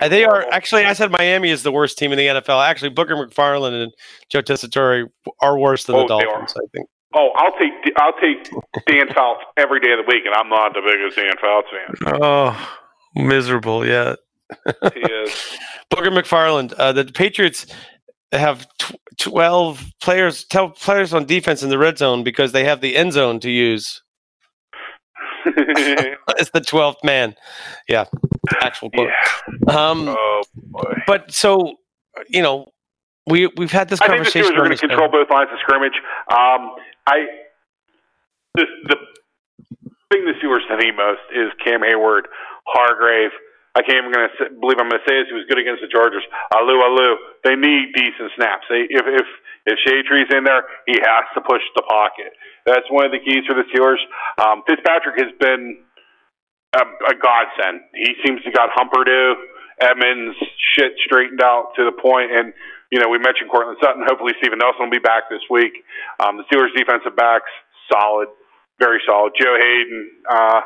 He's They are actually. I said Miami is the worst team in the NFL. Actually, Booger McFarland and Joe Tessitore are worse than Oh, the Dolphins. I think. Oh, I'll take I'll take Dan Fouts every day of the week, and I'm not the biggest Dan Fouts fan. Oh, miserable. Yeah. He is. (laughs) Booger McFarland. Uh, the Patriots have tw- twelve players, twelve players on defense in the red zone because they have the end zone to use. (laughs) It's the twelfth man. Yeah, actual quote. yeah. Um, Oh boy. but so you know, we we've had this I think the conversation. Steelers are going to control both lines of scrimmage. Um, I the the thing the Steelers need most is Cam Heyward, Hargrave. I can't even gonna say, believe I'm going to say this. He was good against the Chargers. Alualu. They need decent snaps. They, if if if Shadree's in there, he has to push the pocket. That's one of the keys for the Steelers. Um, Fitzpatrick has been a, a godsend. He seems to got Humperdew, Edmunds shit straightened out to the point, and you know, we mentioned Courtland Sutton. Hopefully, Steven Nelson will be back this week. Um, the Steelers' defensive backs, solid, very solid. Joe Haden, uh,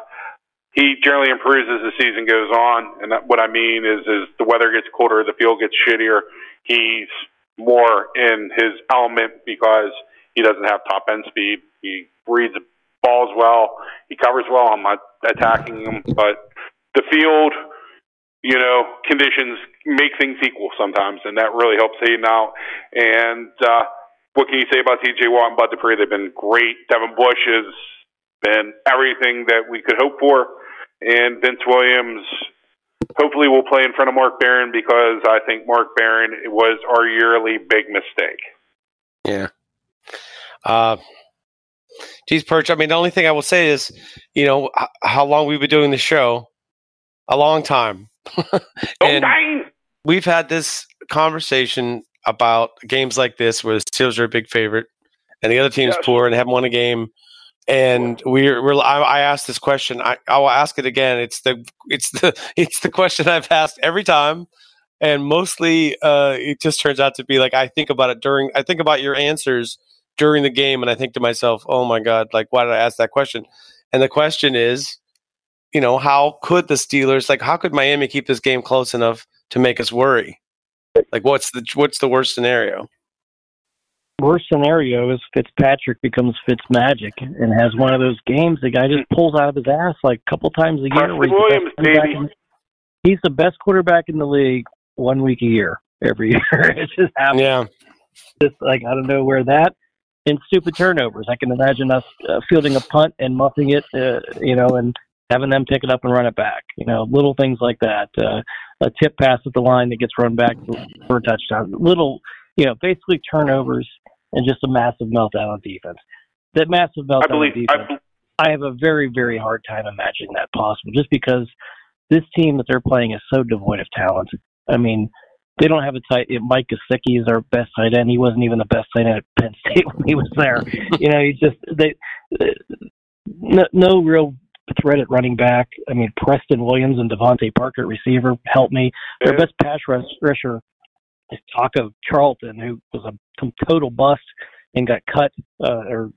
he generally improves as the season goes on. And that, what I mean is, is the weather gets colder, the field gets shittier. He's more in his element because he doesn't have top end speed. He reads balls well. He covers well. I'm not attacking him, but the field you know, conditions make things equal sometimes, and that really helps Haden out. And uh, what can you say about T.J. Watt and Bud Dupree? They've been great. Devin Bush has been everything that we could hope for, and Vince Williams hopefully will play in front of Mark Barron because I think Mark Barron was our yearly big mistake. Yeah. Uh, geez, Perch. I mean, the only thing I will say is, you know, how long we've been doing the show? A long time. (laughs) And-! We've had this conversation about games like this where the Steelers are a big favorite and the other team's Yes. poor and haven't won a game. And we're, we're I, I asked this question. I, I will ask it again. It's the it's the (laughs) it's the question I've asked every time, and mostly uh, it just turns out to be like I think about it during. I think about your answers during the game, and I think to myself, "Oh my god! Like, why did I ask that question?" And the question is, you know, how could the Steelers like how could Miami keep this game close enough to make us worry? Like, what's the what's the worst scenario? Worst scenario is Fitzpatrick becomes Fitzmagic and has one of those games the guy just pulls out of his ass like a couple times a year. Preston where he's the Williams, best quarterback baby. in- he's the best quarterback in the league one week a year every (laughs) year. it just happens. Yeah, just like I don't know where that and stupid turnovers. I can imagine us uh, fielding a punt and muffing it, uh, you know, and having them pick it up and run it back. You know, little things like that. Uh, a tip pass at the line that gets run back for, a touchdown. Little, you know, basically turnovers and just a massive meltdown on defense. That massive meltdown I believe. on I, defense. I have a very, very hard time imagining that possible, just because this team that they're playing is so devoid of talent. I mean, they don't have a tight. Mike Gesicki is our best tight end. He wasn't even the best tight end at Penn State (laughs) when he was there. you know, he just they no, no real threat at running back. I mean, Preston Williams and DeVante Parker at receiver help me. Their best pass rusher is Taco Charlton, who was a total bust and got cut uh, or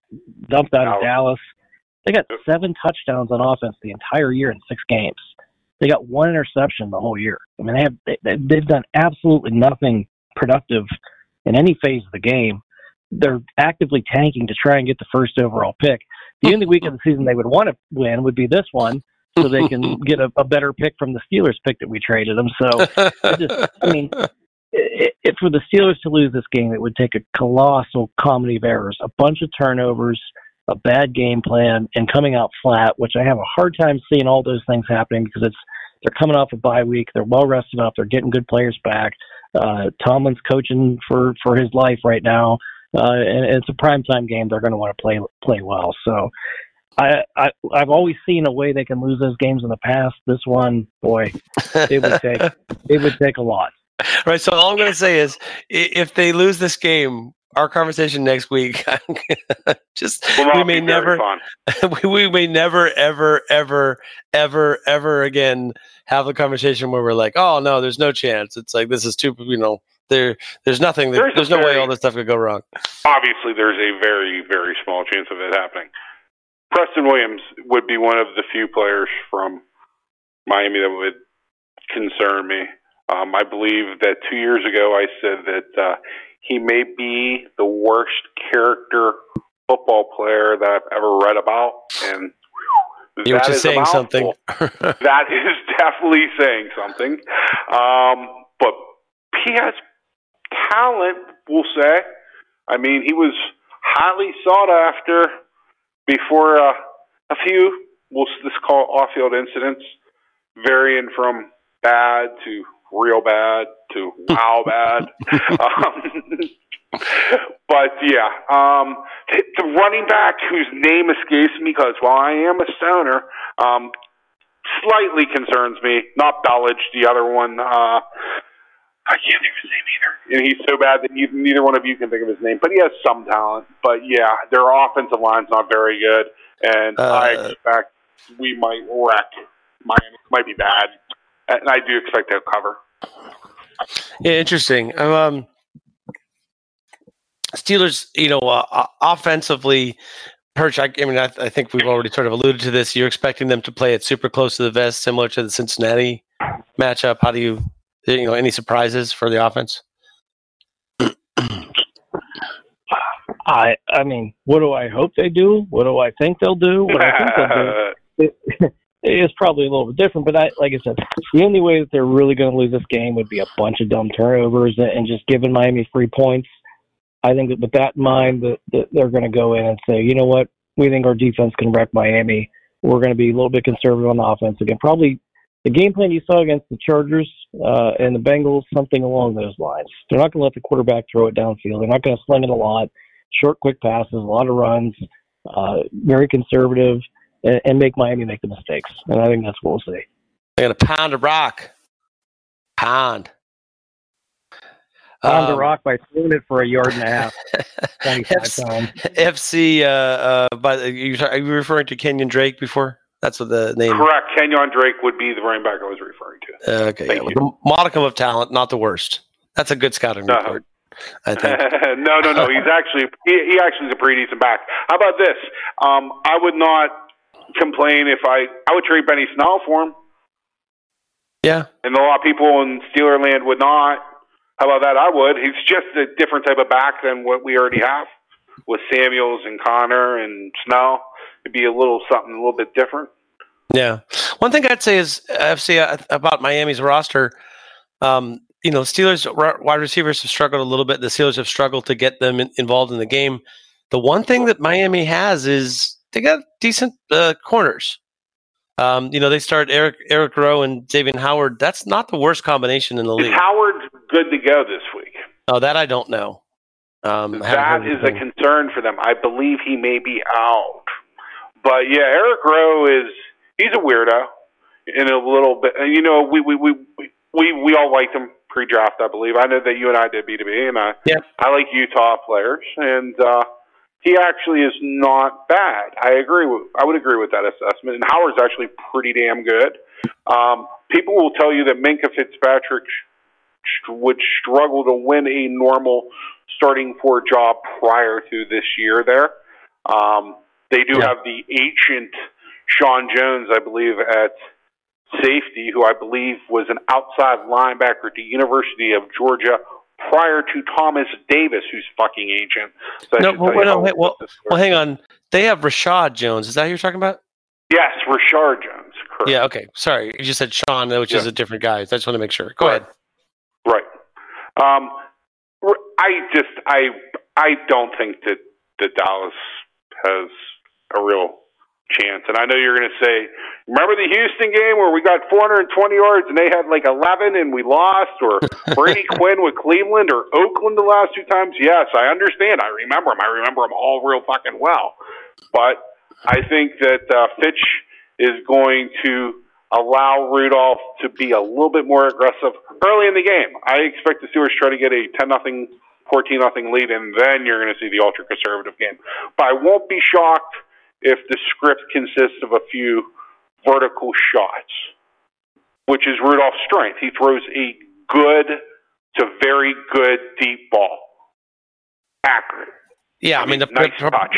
dumped out of Dallas. They got seven touchdowns on offense the entire year in six games. They got one interception the whole year. I mean, they have they, they've done absolutely nothing productive in any phase of the game. They're actively tanking to try and get the first overall pick. (laughs) The only week of the season they would want to win would be this one, so they can (laughs) get a, a better pick from the Steelers pick that we traded them. So, I just, I mean, it, it, for the Steelers to lose this game, it would take a colossal comedy of errors, a bunch of turnovers, a bad game plan, and coming out flat. Which I have a hard time seeing all those things happening because it's they're coming off a bye week, they're well rested up, they're getting good players back. Uh, Tomlin's coaching for for his life right now, uh, and, and it's a prime time game. They're going to want to play play well. So. I, I I've always seen a way they can lose those games in the past. This one, boy, it would take (laughs) it would take a lot. right. So all I'm going to say is, if they lose this game, our conversation next week, (laughs) just Will not we may never, (laughs) we, we may never, ever, ever, ever, ever again have a conversation where we're like, oh no, there's no chance. It's like this is too, you know, there, there's nothing. That, There's there's no way all this stuff could go wrong. Obviously, there's a very, very small chance of it happening. Preston Williams would be one of the few players from Miami that would concern me. Um, I believe that two years ago I said that uh, he may be the worst character football player that I've ever read about, and (laughs) You were that just is saying something. (laughs) (laughs) that is definitely saying something. Um, but he has talent, we'll say. I mean, he was highly sought after before uh, a few, we'll just call it off-field incidents, varying from bad to real bad to wow bad. (laughs) um, but yeah, um, the the running back whose name escapes me because while I am a stoner, um, slightly concerns me. Not Ballage, the other one. Uh, I can't think of his name either. And he's so bad that neither, neither one of you can think of his name. But he has some talent. But yeah, their offensive line's not very good, and I Uh, expect we might wreck Miami. Might be bad, and I do expect they'll cover. Yeah, interesting. Um, Steelers, you know, uh, offensively, Perch. I, I mean, I, I think we've already sort of alluded to this. You're expecting them to play it super close to the vest, similar to the Cincinnati matchup. How do you, you know, any surprises for the offense? I I mean, what do I hope they do? What do I think they'll do? What I think they'll do (laughs) it, (laughs) it's probably a little bit different. But I, like I said, the only way that they're really going to lose this game would be a bunch of dumb turnovers and, just giving Miami free points. I think that with that in mind, that, that they're going to go in and say, you know what, we think our defense can wreck Miami. We're going to be a little bit conservative on the offense again. Probably the game plan you saw against the Chargers uh, and the Bengals, something along those lines. They're not going to let the quarterback throw it downfield. They're not going to sling it a lot. Short, quick passes, a lot of runs, uh, very conservative, and, and make Miami make the mistakes. And I think that's what we'll see. They're going to pound a rock. Pound. On the Um, rock by throwing it for a yard and a half, (laughs) 25 Yes. times. FC. Uh, uh, but you, are you referring to Kenyon Drake before? That's what the name. Correct. Kenyon Drake would be the running back I was referring to. Okay, Thank yeah, with a modicum of talent, not the worst. That's a good scouting No. report. I think. (laughs) no, no, no. He's actually he, he actually is a pretty decent back. How about this? Um, I would not complain if I I would trade Benny Snell for him, Yeah, and a lot of people in Steeler land would not. How about that? I would. He's just a different type of back than what we already have with Samuels and Conner and Snell. It'd be a little something a little bit different. yeah. One thing I'd say is FC uh, about Miami's roster. Um, you know, Steelers wide receivers have struggled a little bit. The Steelers have struggled to get them in, involved in the game. The one thing that Miami has is they got decent uh, corners. Um, you know, they start Eric Eric Rowe and Davian Howard. That's not the worst combination in the Is league. Howard good to go this week? Oh, that I don't know. Um, That is a concern for them. I believe he may be out. But yeah, Eric Rowe is he's a weirdo in a little bit. And you know, we we we we we all liked him pre-draft, I believe. I know that you and I did B2B, and I Yeah. I like Utah players, and uh, he actually is not bad. I agree with I would agree with that assessment. And Howard's actually pretty damn good. Um, people will tell you that Minkah Fitzpatrick would struggle to win a normal starting four job prior to this year there. Um, they do Yeah. have the ancient Sean Jones, I believe, at safety, who I believe was an outside linebacker at the University of Georgia prior to Thomas Davis, who's fucking agent. So No, well, no, hey, well- Well, hang on. They have Reshad Jones. Is that who you're talking about? Yes, Reshad Jones. Correct. Yeah. Okay. Sorry, you just said Sean, which is a different guy. I just want to make sure. Go Right. ahead. Right. Um, I just I I don't think that that Dallas has a real chance. And I know you're going to say, remember the Houston game where we got 420 yards and they had like 11 and we lost, or (laughs) Brady Quinn with Cleveland or Oakland the last two times? Yes, I understand. I remember them. I remember them all real fucking well. But I think that uh, Fitch is going to allow Rudolph to be a little bit more aggressive early in the game. I expect the Steelers try to get a 10 nothing, 14 nothing lead, and then you're going to see the ultra conservative game. But I won't be shocked if the script consists of a few vertical shots, which is Rudolph's strength. He throws a good to very good deep ball, accurate. Yeah. I, mean, the, nice the, touch.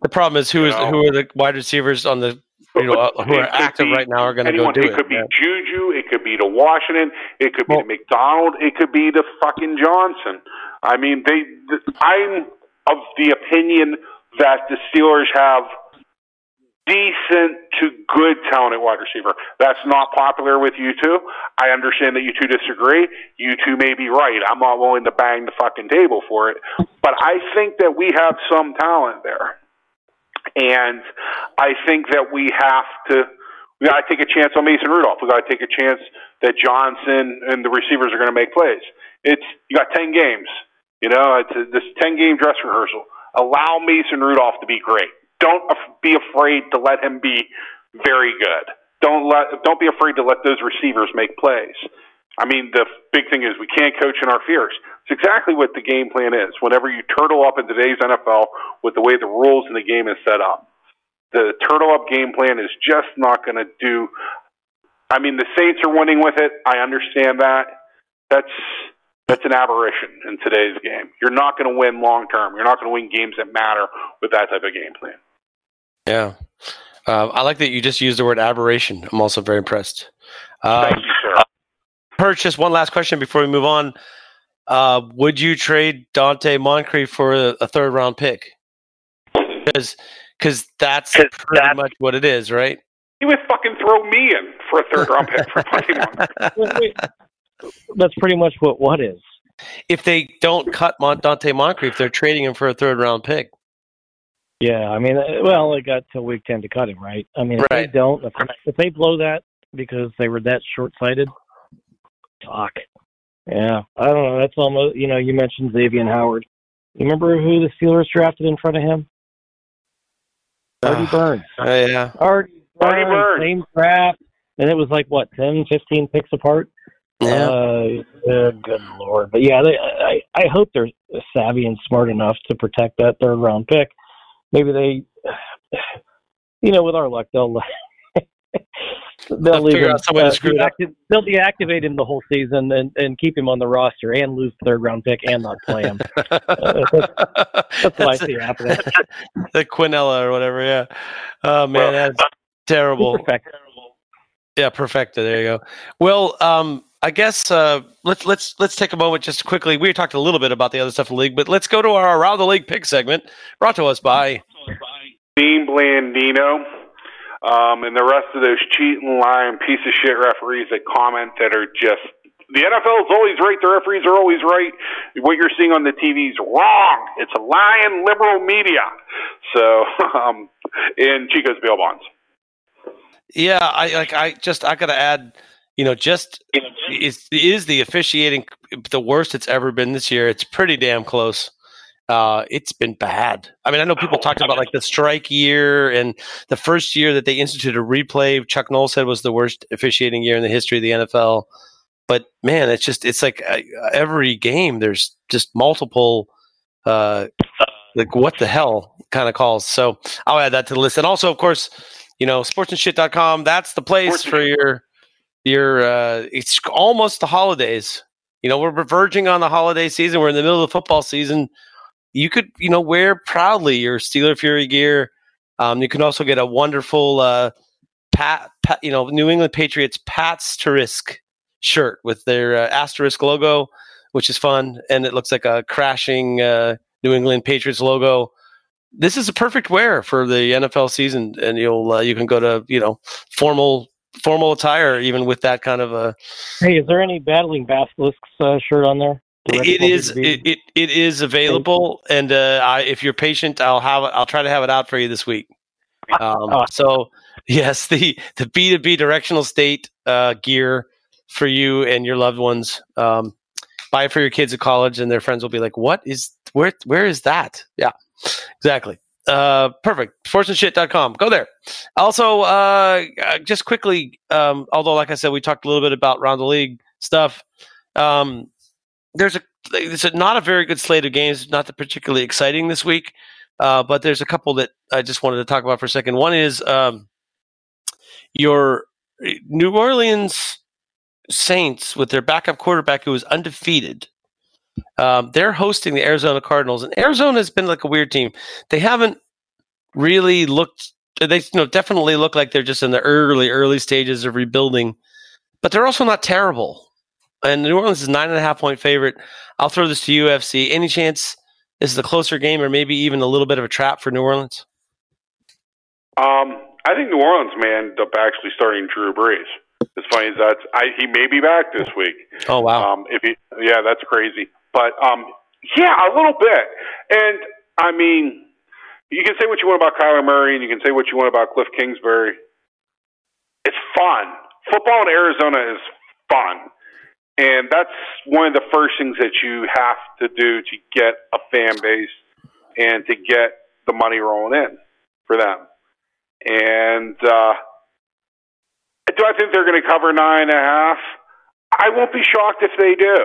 the problem is who is know? who are the wide receivers on the you know uh, who are active be right now are going to go do it. it. could be yeah. Juju. It could be to Washington. It could be Well- to McDonald. It could be to fucking Johnson. I mean, they. th- I'm of the opinion that the Steelers have decent to good talent at wide receiver. That's not popular with you two. I understand that you two disagree. You two may be right. I'm not willing to bang the fucking table for it, but I think that we have some talent there. And I think that we have to we got to take a chance on Mason Rudolph. We got to take a chance that Johnson and the receivers are to make plays. It's you got ten games. You know, it's a, this ten game dress rehearsal. Allow Mason Rudolph to be great. Don't be afraid to let him be very good. Don't let don't be afraid to let those receivers make plays. I mean, the big thing is we can't coach in our fears. It's exactly what the game plan is. Whenever you turtle up in today's NFL with the way the rules in the game is set up, the turtle up game plan is just not going to do. I mean, the Saints are winning with it. I understand that. That's that's an aberration in today's game. You're not going to win long term. You're not going to win games that matter with that type of game plan. Yeah. Uh, I like that you just used the word aberration. I'm also very impressed. Um, Thank you, sir. Perch, just one last question before we move on. Uh, would you trade Donte Moncrief for a, a third round pick? Because because that's pretty much what it is, right? He would fucking throw me in for a third round pick for Monty Moncrief. Wait, (laughs) wait. That's pretty much what what is. if they don't cut Mon- Donte Moncrief, they're trading him for a third round pick. Yeah, I mean, uh, well, they got till week ten to cut him, right? I mean, if Right. they don't, if, if they blow that because they were that short sighted, talk. Yeah, I don't know. That's almost you know. You mentioned Xavier Howard. You remember who the Steelers drafted in front of him? Artie Ah. Burns. Uh, yeah. Artie Burns, Artie Burns. same draft, and it was like what 10, 15 picks apart. Yeah. Uh, uh, good lord. But yeah, they, I I hope they're savvy and smart enough to protect that third round pick. Maybe they, (sighs) you know, with our luck, they'll (laughs) they'll, leave him. out some way to uh, screw it up. They'll deactivate him the whole season and and keep him on the roster and lose third round pick and not play him. (laughs) Uh, that's, that's what I see happening. (laughs) the Quinella or whatever. Yeah. Oh man, Well, that's terrible. Perfect. Yeah, perfecto. There you go. Well, um, I guess uh, let's let's let's take a moment just quickly. We talked a little bit about the other stuff in the league, but let's go to our around the league pick segment, brought to us by. Dean Blandino, um, and the rest of those cheating, lying, piece of shit referees that comment that are just the NFL is always right. The referees are always right. What you're seeing on the TV is wrong. It's a lying liberal media. So, (laughs) um, in Chico's bail bonds. Yeah, I like. I just I got to add. You know, just is is the officiating the worst it's ever been this year? It's pretty damn close. Uh, it's been bad. I mean, I know people talked about like the strike year and the first year that they instituted a replay. Chuck Noll said was the worst officiating year in the history of the NFL. But man, it's just it's like uh, every game there's just multiple uh, like what the hell kind of calls. So I'll add that to the list. And also, of course, you know, sportsandshit.com. That's the place for your your. Uh, it's almost the holidays. You know, we're verging on the holiday season. We're in the middle of the football season. You could, you know, wear proudly your Steeler Fury gear. Um, you can also get a wonderful uh, Pat, Pat you know, New England Patriots Pat's to risk shirt with their uh, asterisk logo, which is fun, and it looks like a crashing uh, New England Patriots logo. This is a perfect wear for the NFL season, and you'll uh, you can go to you know formal formal attire even with that kind of a. Hey, is there any battling basilisks uh, shirt on there? It is it, it, it is available, and uh, I, if you're patient, I'll have I'll try to have it out for you this week. Um, (laughs) so yes, the the B two B directional state uh, gear for you and your loved ones. Um, buy it for your kids at college, and their friends will be like, "What is where? Where is that?" Yeah, exactly. Uh, perfect. Sportsandshit.com. Go there. Also, uh, just quickly, um, although like I said, we talked a little bit about round the league stuff. Um, there's a it's a, not a very good slate of games, not particularly exciting this week. Uh, but there's a couple that I just wanted to talk about for a second. One is um, your New Orleans Saints with their backup quarterback who is undefeated. Um, they're hosting the Arizona Cardinals, and Arizona has been like a weird team. They haven't really looked. They you know definitely look like they're just in the early early stages of rebuilding, but they're also not terrible. And New Orleans is nine and a half point favorite. I'll throw this to UFC. Any chance this is a closer game, or maybe even a little bit of a trap for New Orleans? Um, I think New Orleans may end up actually starting Drew Brees. As funny as that's, I, he may be back this week. Oh wow! Um, if he, yeah, that's crazy. But um, yeah, a little bit. And I mean, you can say what you want about Kyler Murray, and you can say what you want about Cliff Kingsbury. It's fun. Football in Arizona is fun, and that's one of the first things that you have to do to get a fan base and to get the money rolling in for them. And uh, do I think they're going to cover nine and a half? I won't be shocked if they do.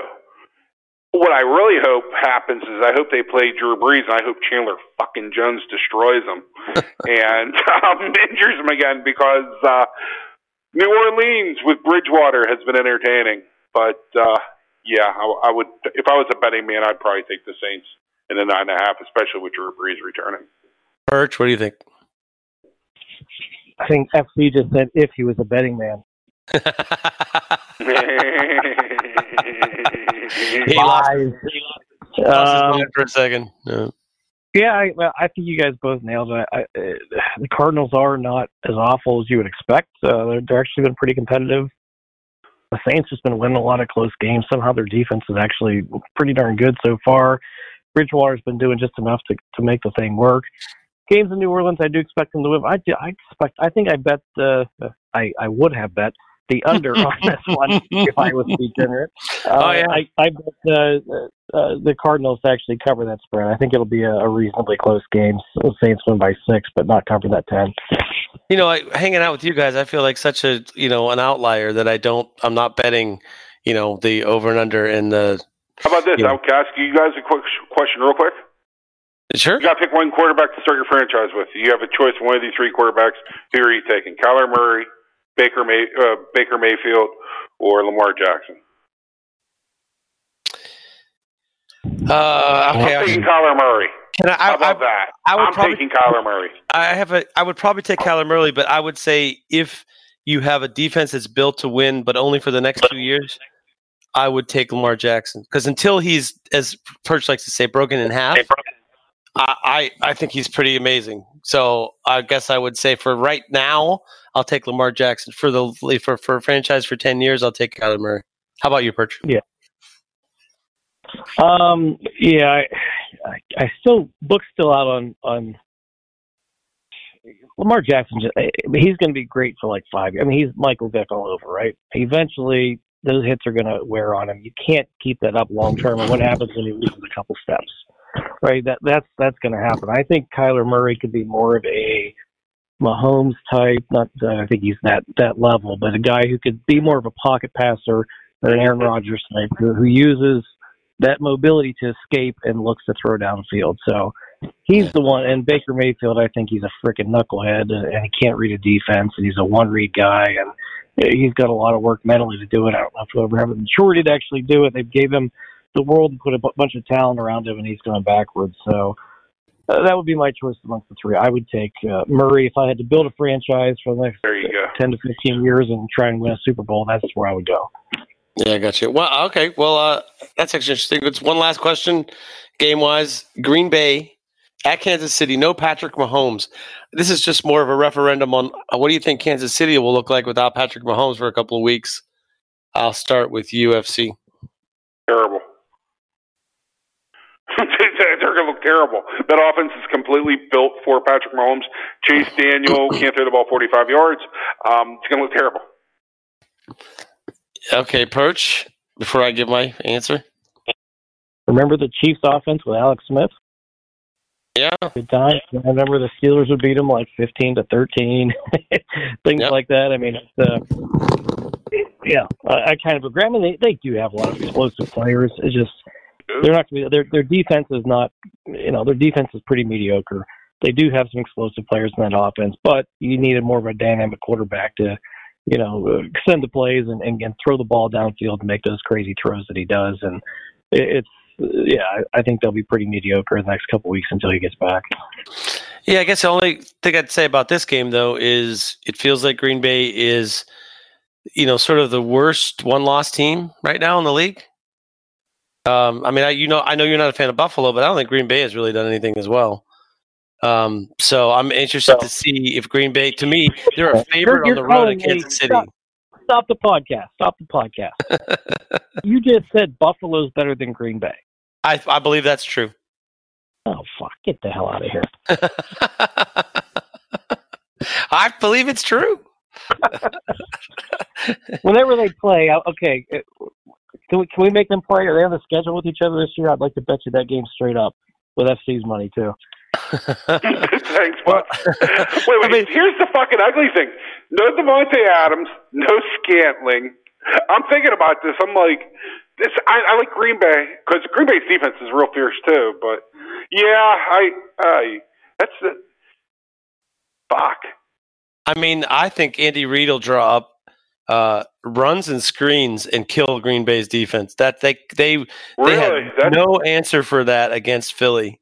What I really hope happens is I hope they play Drew Brees, and I hope Chandler fucking Jones destroys them (laughs) and um, (laughs) injures them again because uh, New Orleans with Bridgewater has been entertaining. But uh, yeah, I, I would if I was a betting man, I'd probably take the Saints in the nine and a half, especially with Drew Brees returning. Perch, what do you think? I think FC just said if he was a betting man. (laughs) he lost, he lost his Um, mind for a second. Yeah. Yeah, I, well, I think you guys both nailed it. I, uh, the Cardinals are not as awful as you would expect. Uh, they're, they're actually been pretty competitive. The Saints just been winning a lot of close games. Somehow their defense is actually pretty darn good so far. Bridgewater's been doing just enough to to make the thing work. Games in New Orleans, I do expect them to win. I do, I expect. I think I bet. Uh, I I would have bet the under on (laughs) this one if I was to be generous. Uh, Oh, yeah. I I bet uh, uh, the Cardinals actually cover that spread. I think it'll be a, a reasonably close game. So Saints win by six, but not cover that ten. You know, I, hanging out with you guys, I feel like such a you know an outlier that I don't. I'm not betting. You know the over and under in the. How about this? Yeah. I'll ask you guys a quick question, real quick. Sure. You got to pick one quarterback to start your franchise with. You have a choice of one of these three quarterbacks. Who are you taking? Kyler Murray, Baker May, uh, Baker Mayfield, or Lamar Jackson? Uh, okay. I'm I, taking Kyler Murray. can I, How I, about I, that? I would I'm probably- taking Kyler Murray. I have a. I would probably take Kyler Murray, but I would say if you have a defense that's built to win, but only for the next two years, I would take Lamar Jackson because until he's, as Perch likes to say, broken in half, I, I I think he's pretty amazing. So I guess I would say for right now, I'll take Lamar Jackson for the for for franchise for ten years. I'll take Kyler Murray. How about you, Perch? Yeah. Um, yeah, I, I, still book's still out on on Lamar Jackson. Just, he's going to be great for like five. years. I mean, he's Michael Vick all over, right? Eventually, those hits are going to wear on him. You can't keep that up long term. And what happens when he loses a couple steps, right? That that's that's going to happen. I think Kyler Murray could be more of a Mahomes type. Not that I think he's that that level, but a guy who could be more of a pocket passer than an Aaron Rodgers type, who, who uses that mobility to escape and looks to throw downfield. So he's the one. And Baker Mayfield, I think he's a freaking knucklehead, uh, and he can't read a defense, and he's a one read guy, and uh, he's got a lot of work mentally to do it. I don't know if he'll ever have the maturity to actually do it. They gave him the world and put a bunch of talent around him, and he's going backwards. So. Uh, that would be my choice amongst the three. I would take uh, Murray if I had to build a franchise for the next There you go. ten to fifteen years and try and win a Super Bowl, that's where I would go. Yeah, I got you. Well, okay. Well, uh, that's actually interesting. It's one last question, game wise. Green Bay at Kansas City. No Patrick Mahomes. This is just more of a referendum on uh, what do you think Kansas City will look like without Patrick Mahomes for a couple of weeks. I'll start with UFC. Terrible. They're going to look terrible. That offense is completely built for Patrick Mahomes. Chase Daniel (coughs) can't throw the ball 45 yards. Um, it's going to look terrible. Okay, Perch. Before I give my answer. Remember the Chiefs offense with Alex Smith? Yeah. Good time. I remember the Steelers would beat them like fifteen to thirteen, (laughs) things Yep. like that. I mean, it's, uh, yeah, I, I kind of agree. I mean, they they do have a lot of explosive players. It's just they're not going to be their their defense is not you know their defense is pretty mediocre. They do have some explosive players in that offense, but you needed more of a dynamic quarterback to you know extend the plays and, and, and throw the ball downfield and make those crazy throws that he does. And it, it's yeah, I, I think they'll be pretty mediocre in the next couple weeks until he gets back. Yeah, I guess the only thing I'd say about this game though is it feels like Green Bay is, you know, sort of the worst one-loss team right now in the league. Um, I mean, I, you know, I know you're not a fan of Buffalo, but I don't think Green Bay has really done anything as well. Um, so I'm interested to see if Green Bay, to me, they're a favorite on You're the road at me- Kansas City. Stop, stop the podcast. Stop the podcast. (laughs) you just said Buffalo's better than Green Bay. I, I believe that's true. Oh fuck! Get the hell out of here. (laughs) I believe it's true. (laughs) Whenever they play, okay. Can we can we make them play? Are they on the schedule with each other this year? I'd like to bet you that game straight up with FC's money too. (laughs) Thanks, bud. wait, wait. I mean- here's the fucking ugly thing. No Davante Adams, no Scantling. I'm thinking about this. I'm like, this. I, I like Green Bay because Green Bay's defense is real fierce too. But yeah, I, I that's the fuck. I mean, I think Andy Reid will draw up uh, runs and screens and kill Green Bay's defense. That they they they Really? have That's no answer for that against Philly,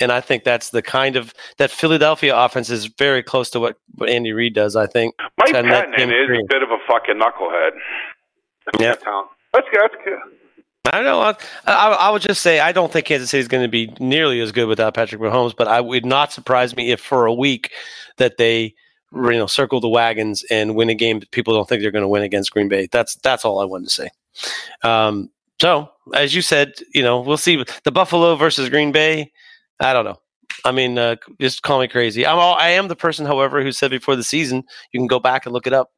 and I think that's the kind of that Philadelphia offense is very close to what, what Andy Reid does. I think. Mike Pettine is three. a bit of a fucking knucklehead. Yeah. That's good. That's good. I know. I, I, I would just say I don't think Kansas City is going to be nearly as good without Patrick Mahomes, but I would not surprise me if for a week that they you know circle the wagons and win a game that people don't think they're going to win against Green Bay. That's that's all I wanted to say. Um, so as you said, you know we'll see the Buffalo versus Green Bay. I don't know. I mean, uh, just call me crazy. I'm all, I am the person, however, who said before the season you can go back and look it up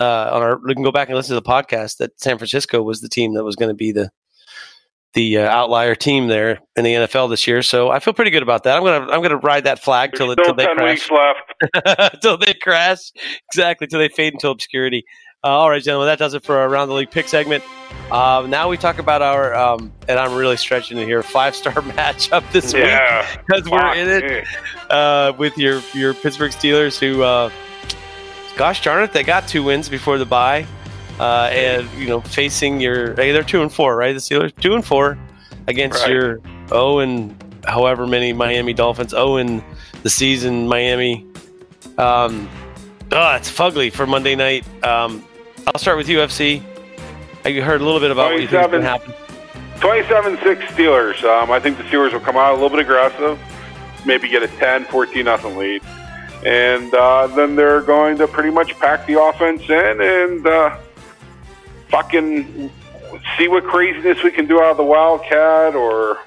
uh, on our. You can go back and listen to the podcast that San Francisco was the team that was going to be the the uh, outlier team there in the NFL this year. So I feel pretty good about that. I'm gonna I'm gonna ride that flag till it, till they ten crash. weeks left. (laughs) till they crash. Exactly, till they fade into obscurity. Uh, all right, gentlemen, that does it for our Around the League pick segment. Uh, now we talk about our, um, and I'm really stretching it here, five star (laughs) matchup this week Yeah. because we're in it uh, with your your Pittsburgh Steelers, who, uh, gosh darn it, they got two wins before the bye, uh, and you know facing your hey, they're two and four, right? The Steelers two and four against Right. your oh and however many Miami Dolphins, oh and the season Miami. Um, oh, it's fugly for Monday night. Um, I'll start with UFC. I heard a little bit about what you think going to 27. happen. 27-6 Steelers. Um, I think the Steelers will come out a little bit aggressive, maybe get a 10, 14 nothing lead, and uh, then they're going to pretty much pack the offense in and uh, fucking see what craziness we can do out of the Wildcat or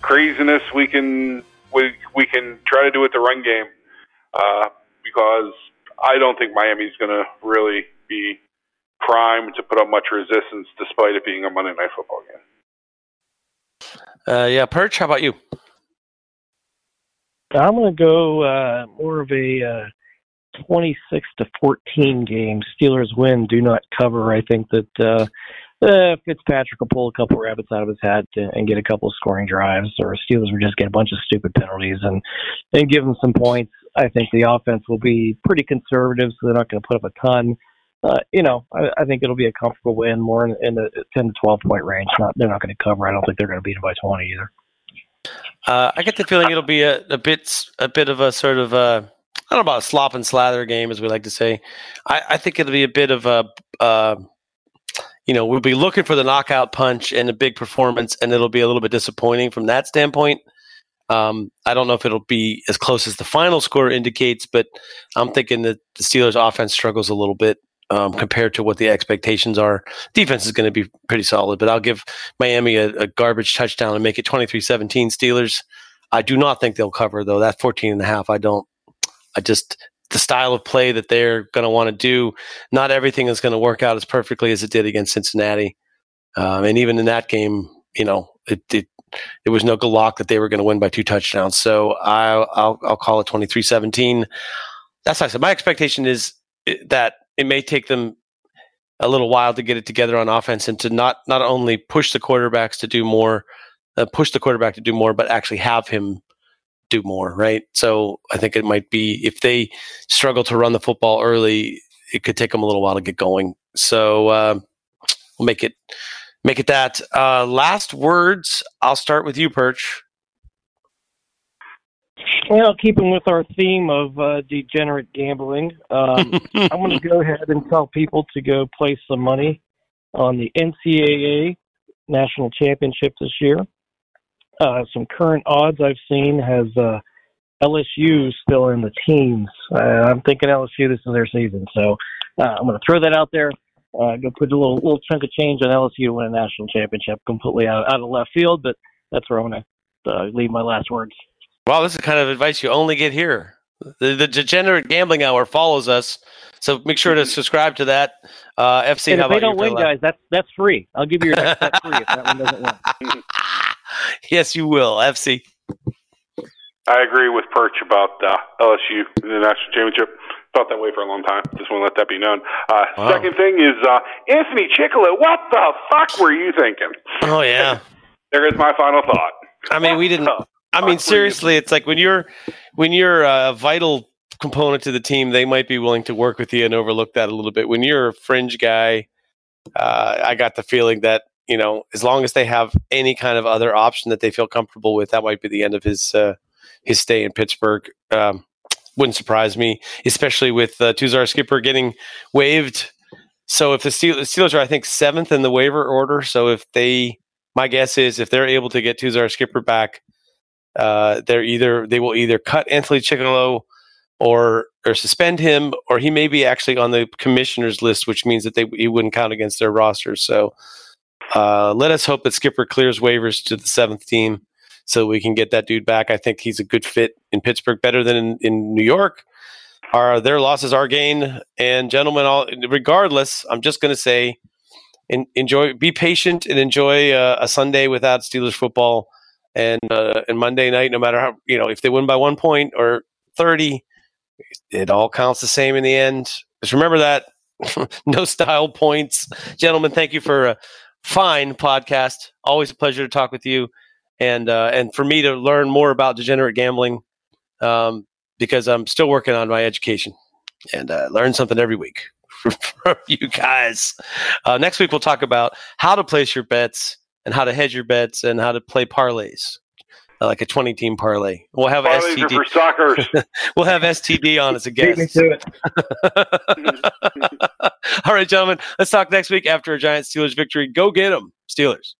craziness we can we we can try to do with the run game uh, because I don't think Miami's going to really be primed to put up much resistance despite it being a Monday Night Football game. Uh, yeah, Perch. How about you? I'm going to go uh, more of a uh, 26 to 14 game. Steelers win, do not cover. I think that uh, uh, Fitzpatrick will pull a couple rabbits out of his hat to, and get a couple of scoring drives, or Steelers will just get a bunch of stupid penalties and and give them some points. I think the offense will be pretty conservative, so they're not going to put up a ton. Uh, you know, I, I think it'll be a comfortable win, more in, in the 10 to 12 point range. Not, they're not going to cover. I don't think they're going to beat them by 20 either. Uh, I get the feeling it'll be a, a bit a bit of a sort of a I don't know about a slop and slather game, as we like to say. I, I think it'll be a bit of a, uh, you know, we'll be looking for the knockout punch and a big performance, and it'll be a little bit disappointing from that standpoint. Um, I don't know if it'll be as close as the final score indicates, but I'm thinking that the Steelers' offense struggles a little bit um, compared to what the expectations are. Defense is going to be pretty solid, but I'll give Miami a, a garbage touchdown and make it 23 17 Steelers. I do not think they'll cover, though. That 14 and a half, I don't. I just, the style of play that they're going to want to do, not everything is going to work out as perfectly as it did against Cincinnati. Um, and even in that game, you know, it, it it was no lock that they were going to win by two touchdowns. So I, I'll, I'll call it 23 17. That's said. My expectation is eh, that it may take them a little while to get it together on offense and to not, not only push the quarterbacks to do more, uh, push the quarterback to do more, but actually have him do more, right? So I think it might be if they struggle to run the football early, it could take them a little while to get going. So uh, we'll make it make it that. Uh, last words. I'll start with you, Perch. Well, keeping with our theme of uh, degenerate gambling, um, (laughs) I'm going to go ahead and tell people to go place some money on the NCAA national championship this year. Uh, some current odds I've seen has uh, LSU still in the teens. Uh, I'm thinking LSU this is their season, so uh, I'm going to throw that out there. Uh, go put a little little chunk of change on LSU to win a national championship, completely out, out of left field, but that's where I'm going to uh, leave my last words. Wow, this is kind of advice you only get here. The, the degenerate gambling hour follows us, so make sure to subscribe to that. Uh, FC, And how if they don't win, guys, that's that's free. I'll give you your next bet free if that one doesn't win. (laughs) (laughs) yes, you will. FC. I agree with Perch about uh, LSU in the national championship. Felt that way for a long time. Just want to let that be known. Uh, Wow. Second thing is uh, Anthony Chickillo. What the fuck were you thinking? Oh yeah. (laughs) There is my final thought. I mean, we didn't. I mean, seriously, it's like when you're when you're a vital component to the team, they might be willing to work with you and overlook that a little bit. When you're a fringe guy, uh, I got the feeling that you know, as long as they have any kind of other option that they feel comfortable with, that might be the end of his uh, his stay in Pittsburgh. Um, wouldn't surprise me, especially with uh, Tuzar Skipper getting waived. So if the Steelers are, I think, seventh in the waiver order. So if they, my guess is, if they're able to get Tuzar Skipper back, uh, they're either they will either cut Anthony Chickillo or or suspend him, or he may be actually on the commissioner's list, which means that they he wouldn't count against their roster. So uh, let us hope that Skipper clears waivers to the seventh team, so we can get that dude back. I think he's a good fit in Pittsburgh, better than in, in New York. Our their losses are gain, and gentlemen, all regardless, I'm just going to say, en- enjoy, be patient, and enjoy uh, a Sunday without Steelers football and uh, and Monday night, no matter how you know if they win by one point or thirty, it all counts the same in the end. Just remember that (laughs) no style points, gentlemen. Thank you for a fine podcast. Always a pleasure to talk with you, and uh, and for me to learn more about degenerate gambling, um, because I'm still working on my education and uh, learn something every week (laughs) from you guys. Uh, next week we'll talk about how to place your bets and how to hedge your bets and how to play parlays, uh, like a 20 team parlay. We'll have Parlays are STD. for suckers. (laughs) We'll have STD on as a Beat me guest. to it. (laughs) All right, gentlemen. Let's talk next week after a giant Steelers victory. Go get them, Steelers.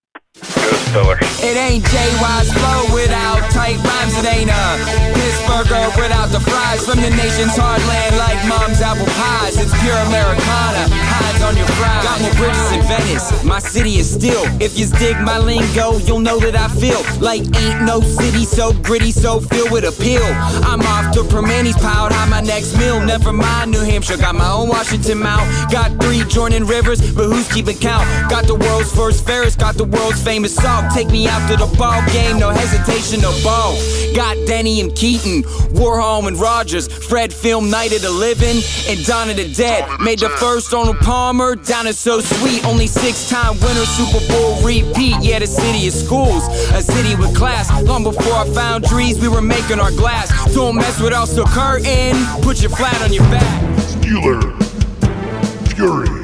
It ain't JY's flow without tight rhymes. It ain't a Pittsburgher without the fries from the nation's heartland like mom's apple pies. It's pure Americana. Hides on your fries. Got more bridges in Venice. My city is still. If you dig my lingo, you'll know that I feel like ain't no city so gritty, so filled with appeal. I'm off to Primanti's, piled high my next meal. Never mind New Hampshire. Got my own Washington Mount. Got three Jordan Rivers, but who's keeping count? Got the world's first Ferris. Got the world's famous salt. Take me out to the ball game. No hesitation, no ball. Got Denny and Keaton, Warhol and Rogers, Fred Film Night of the Living, and Dawn of the Dead. Made the first Arnold Palmer, down is so sweet. Only six time winner, Super Bowl repeat. Yeah, the city is schools, a city with class. Long before I found trees, we were making our glass. Don't mess with us, so curtain, put your flat on your back. Steeler. Fury.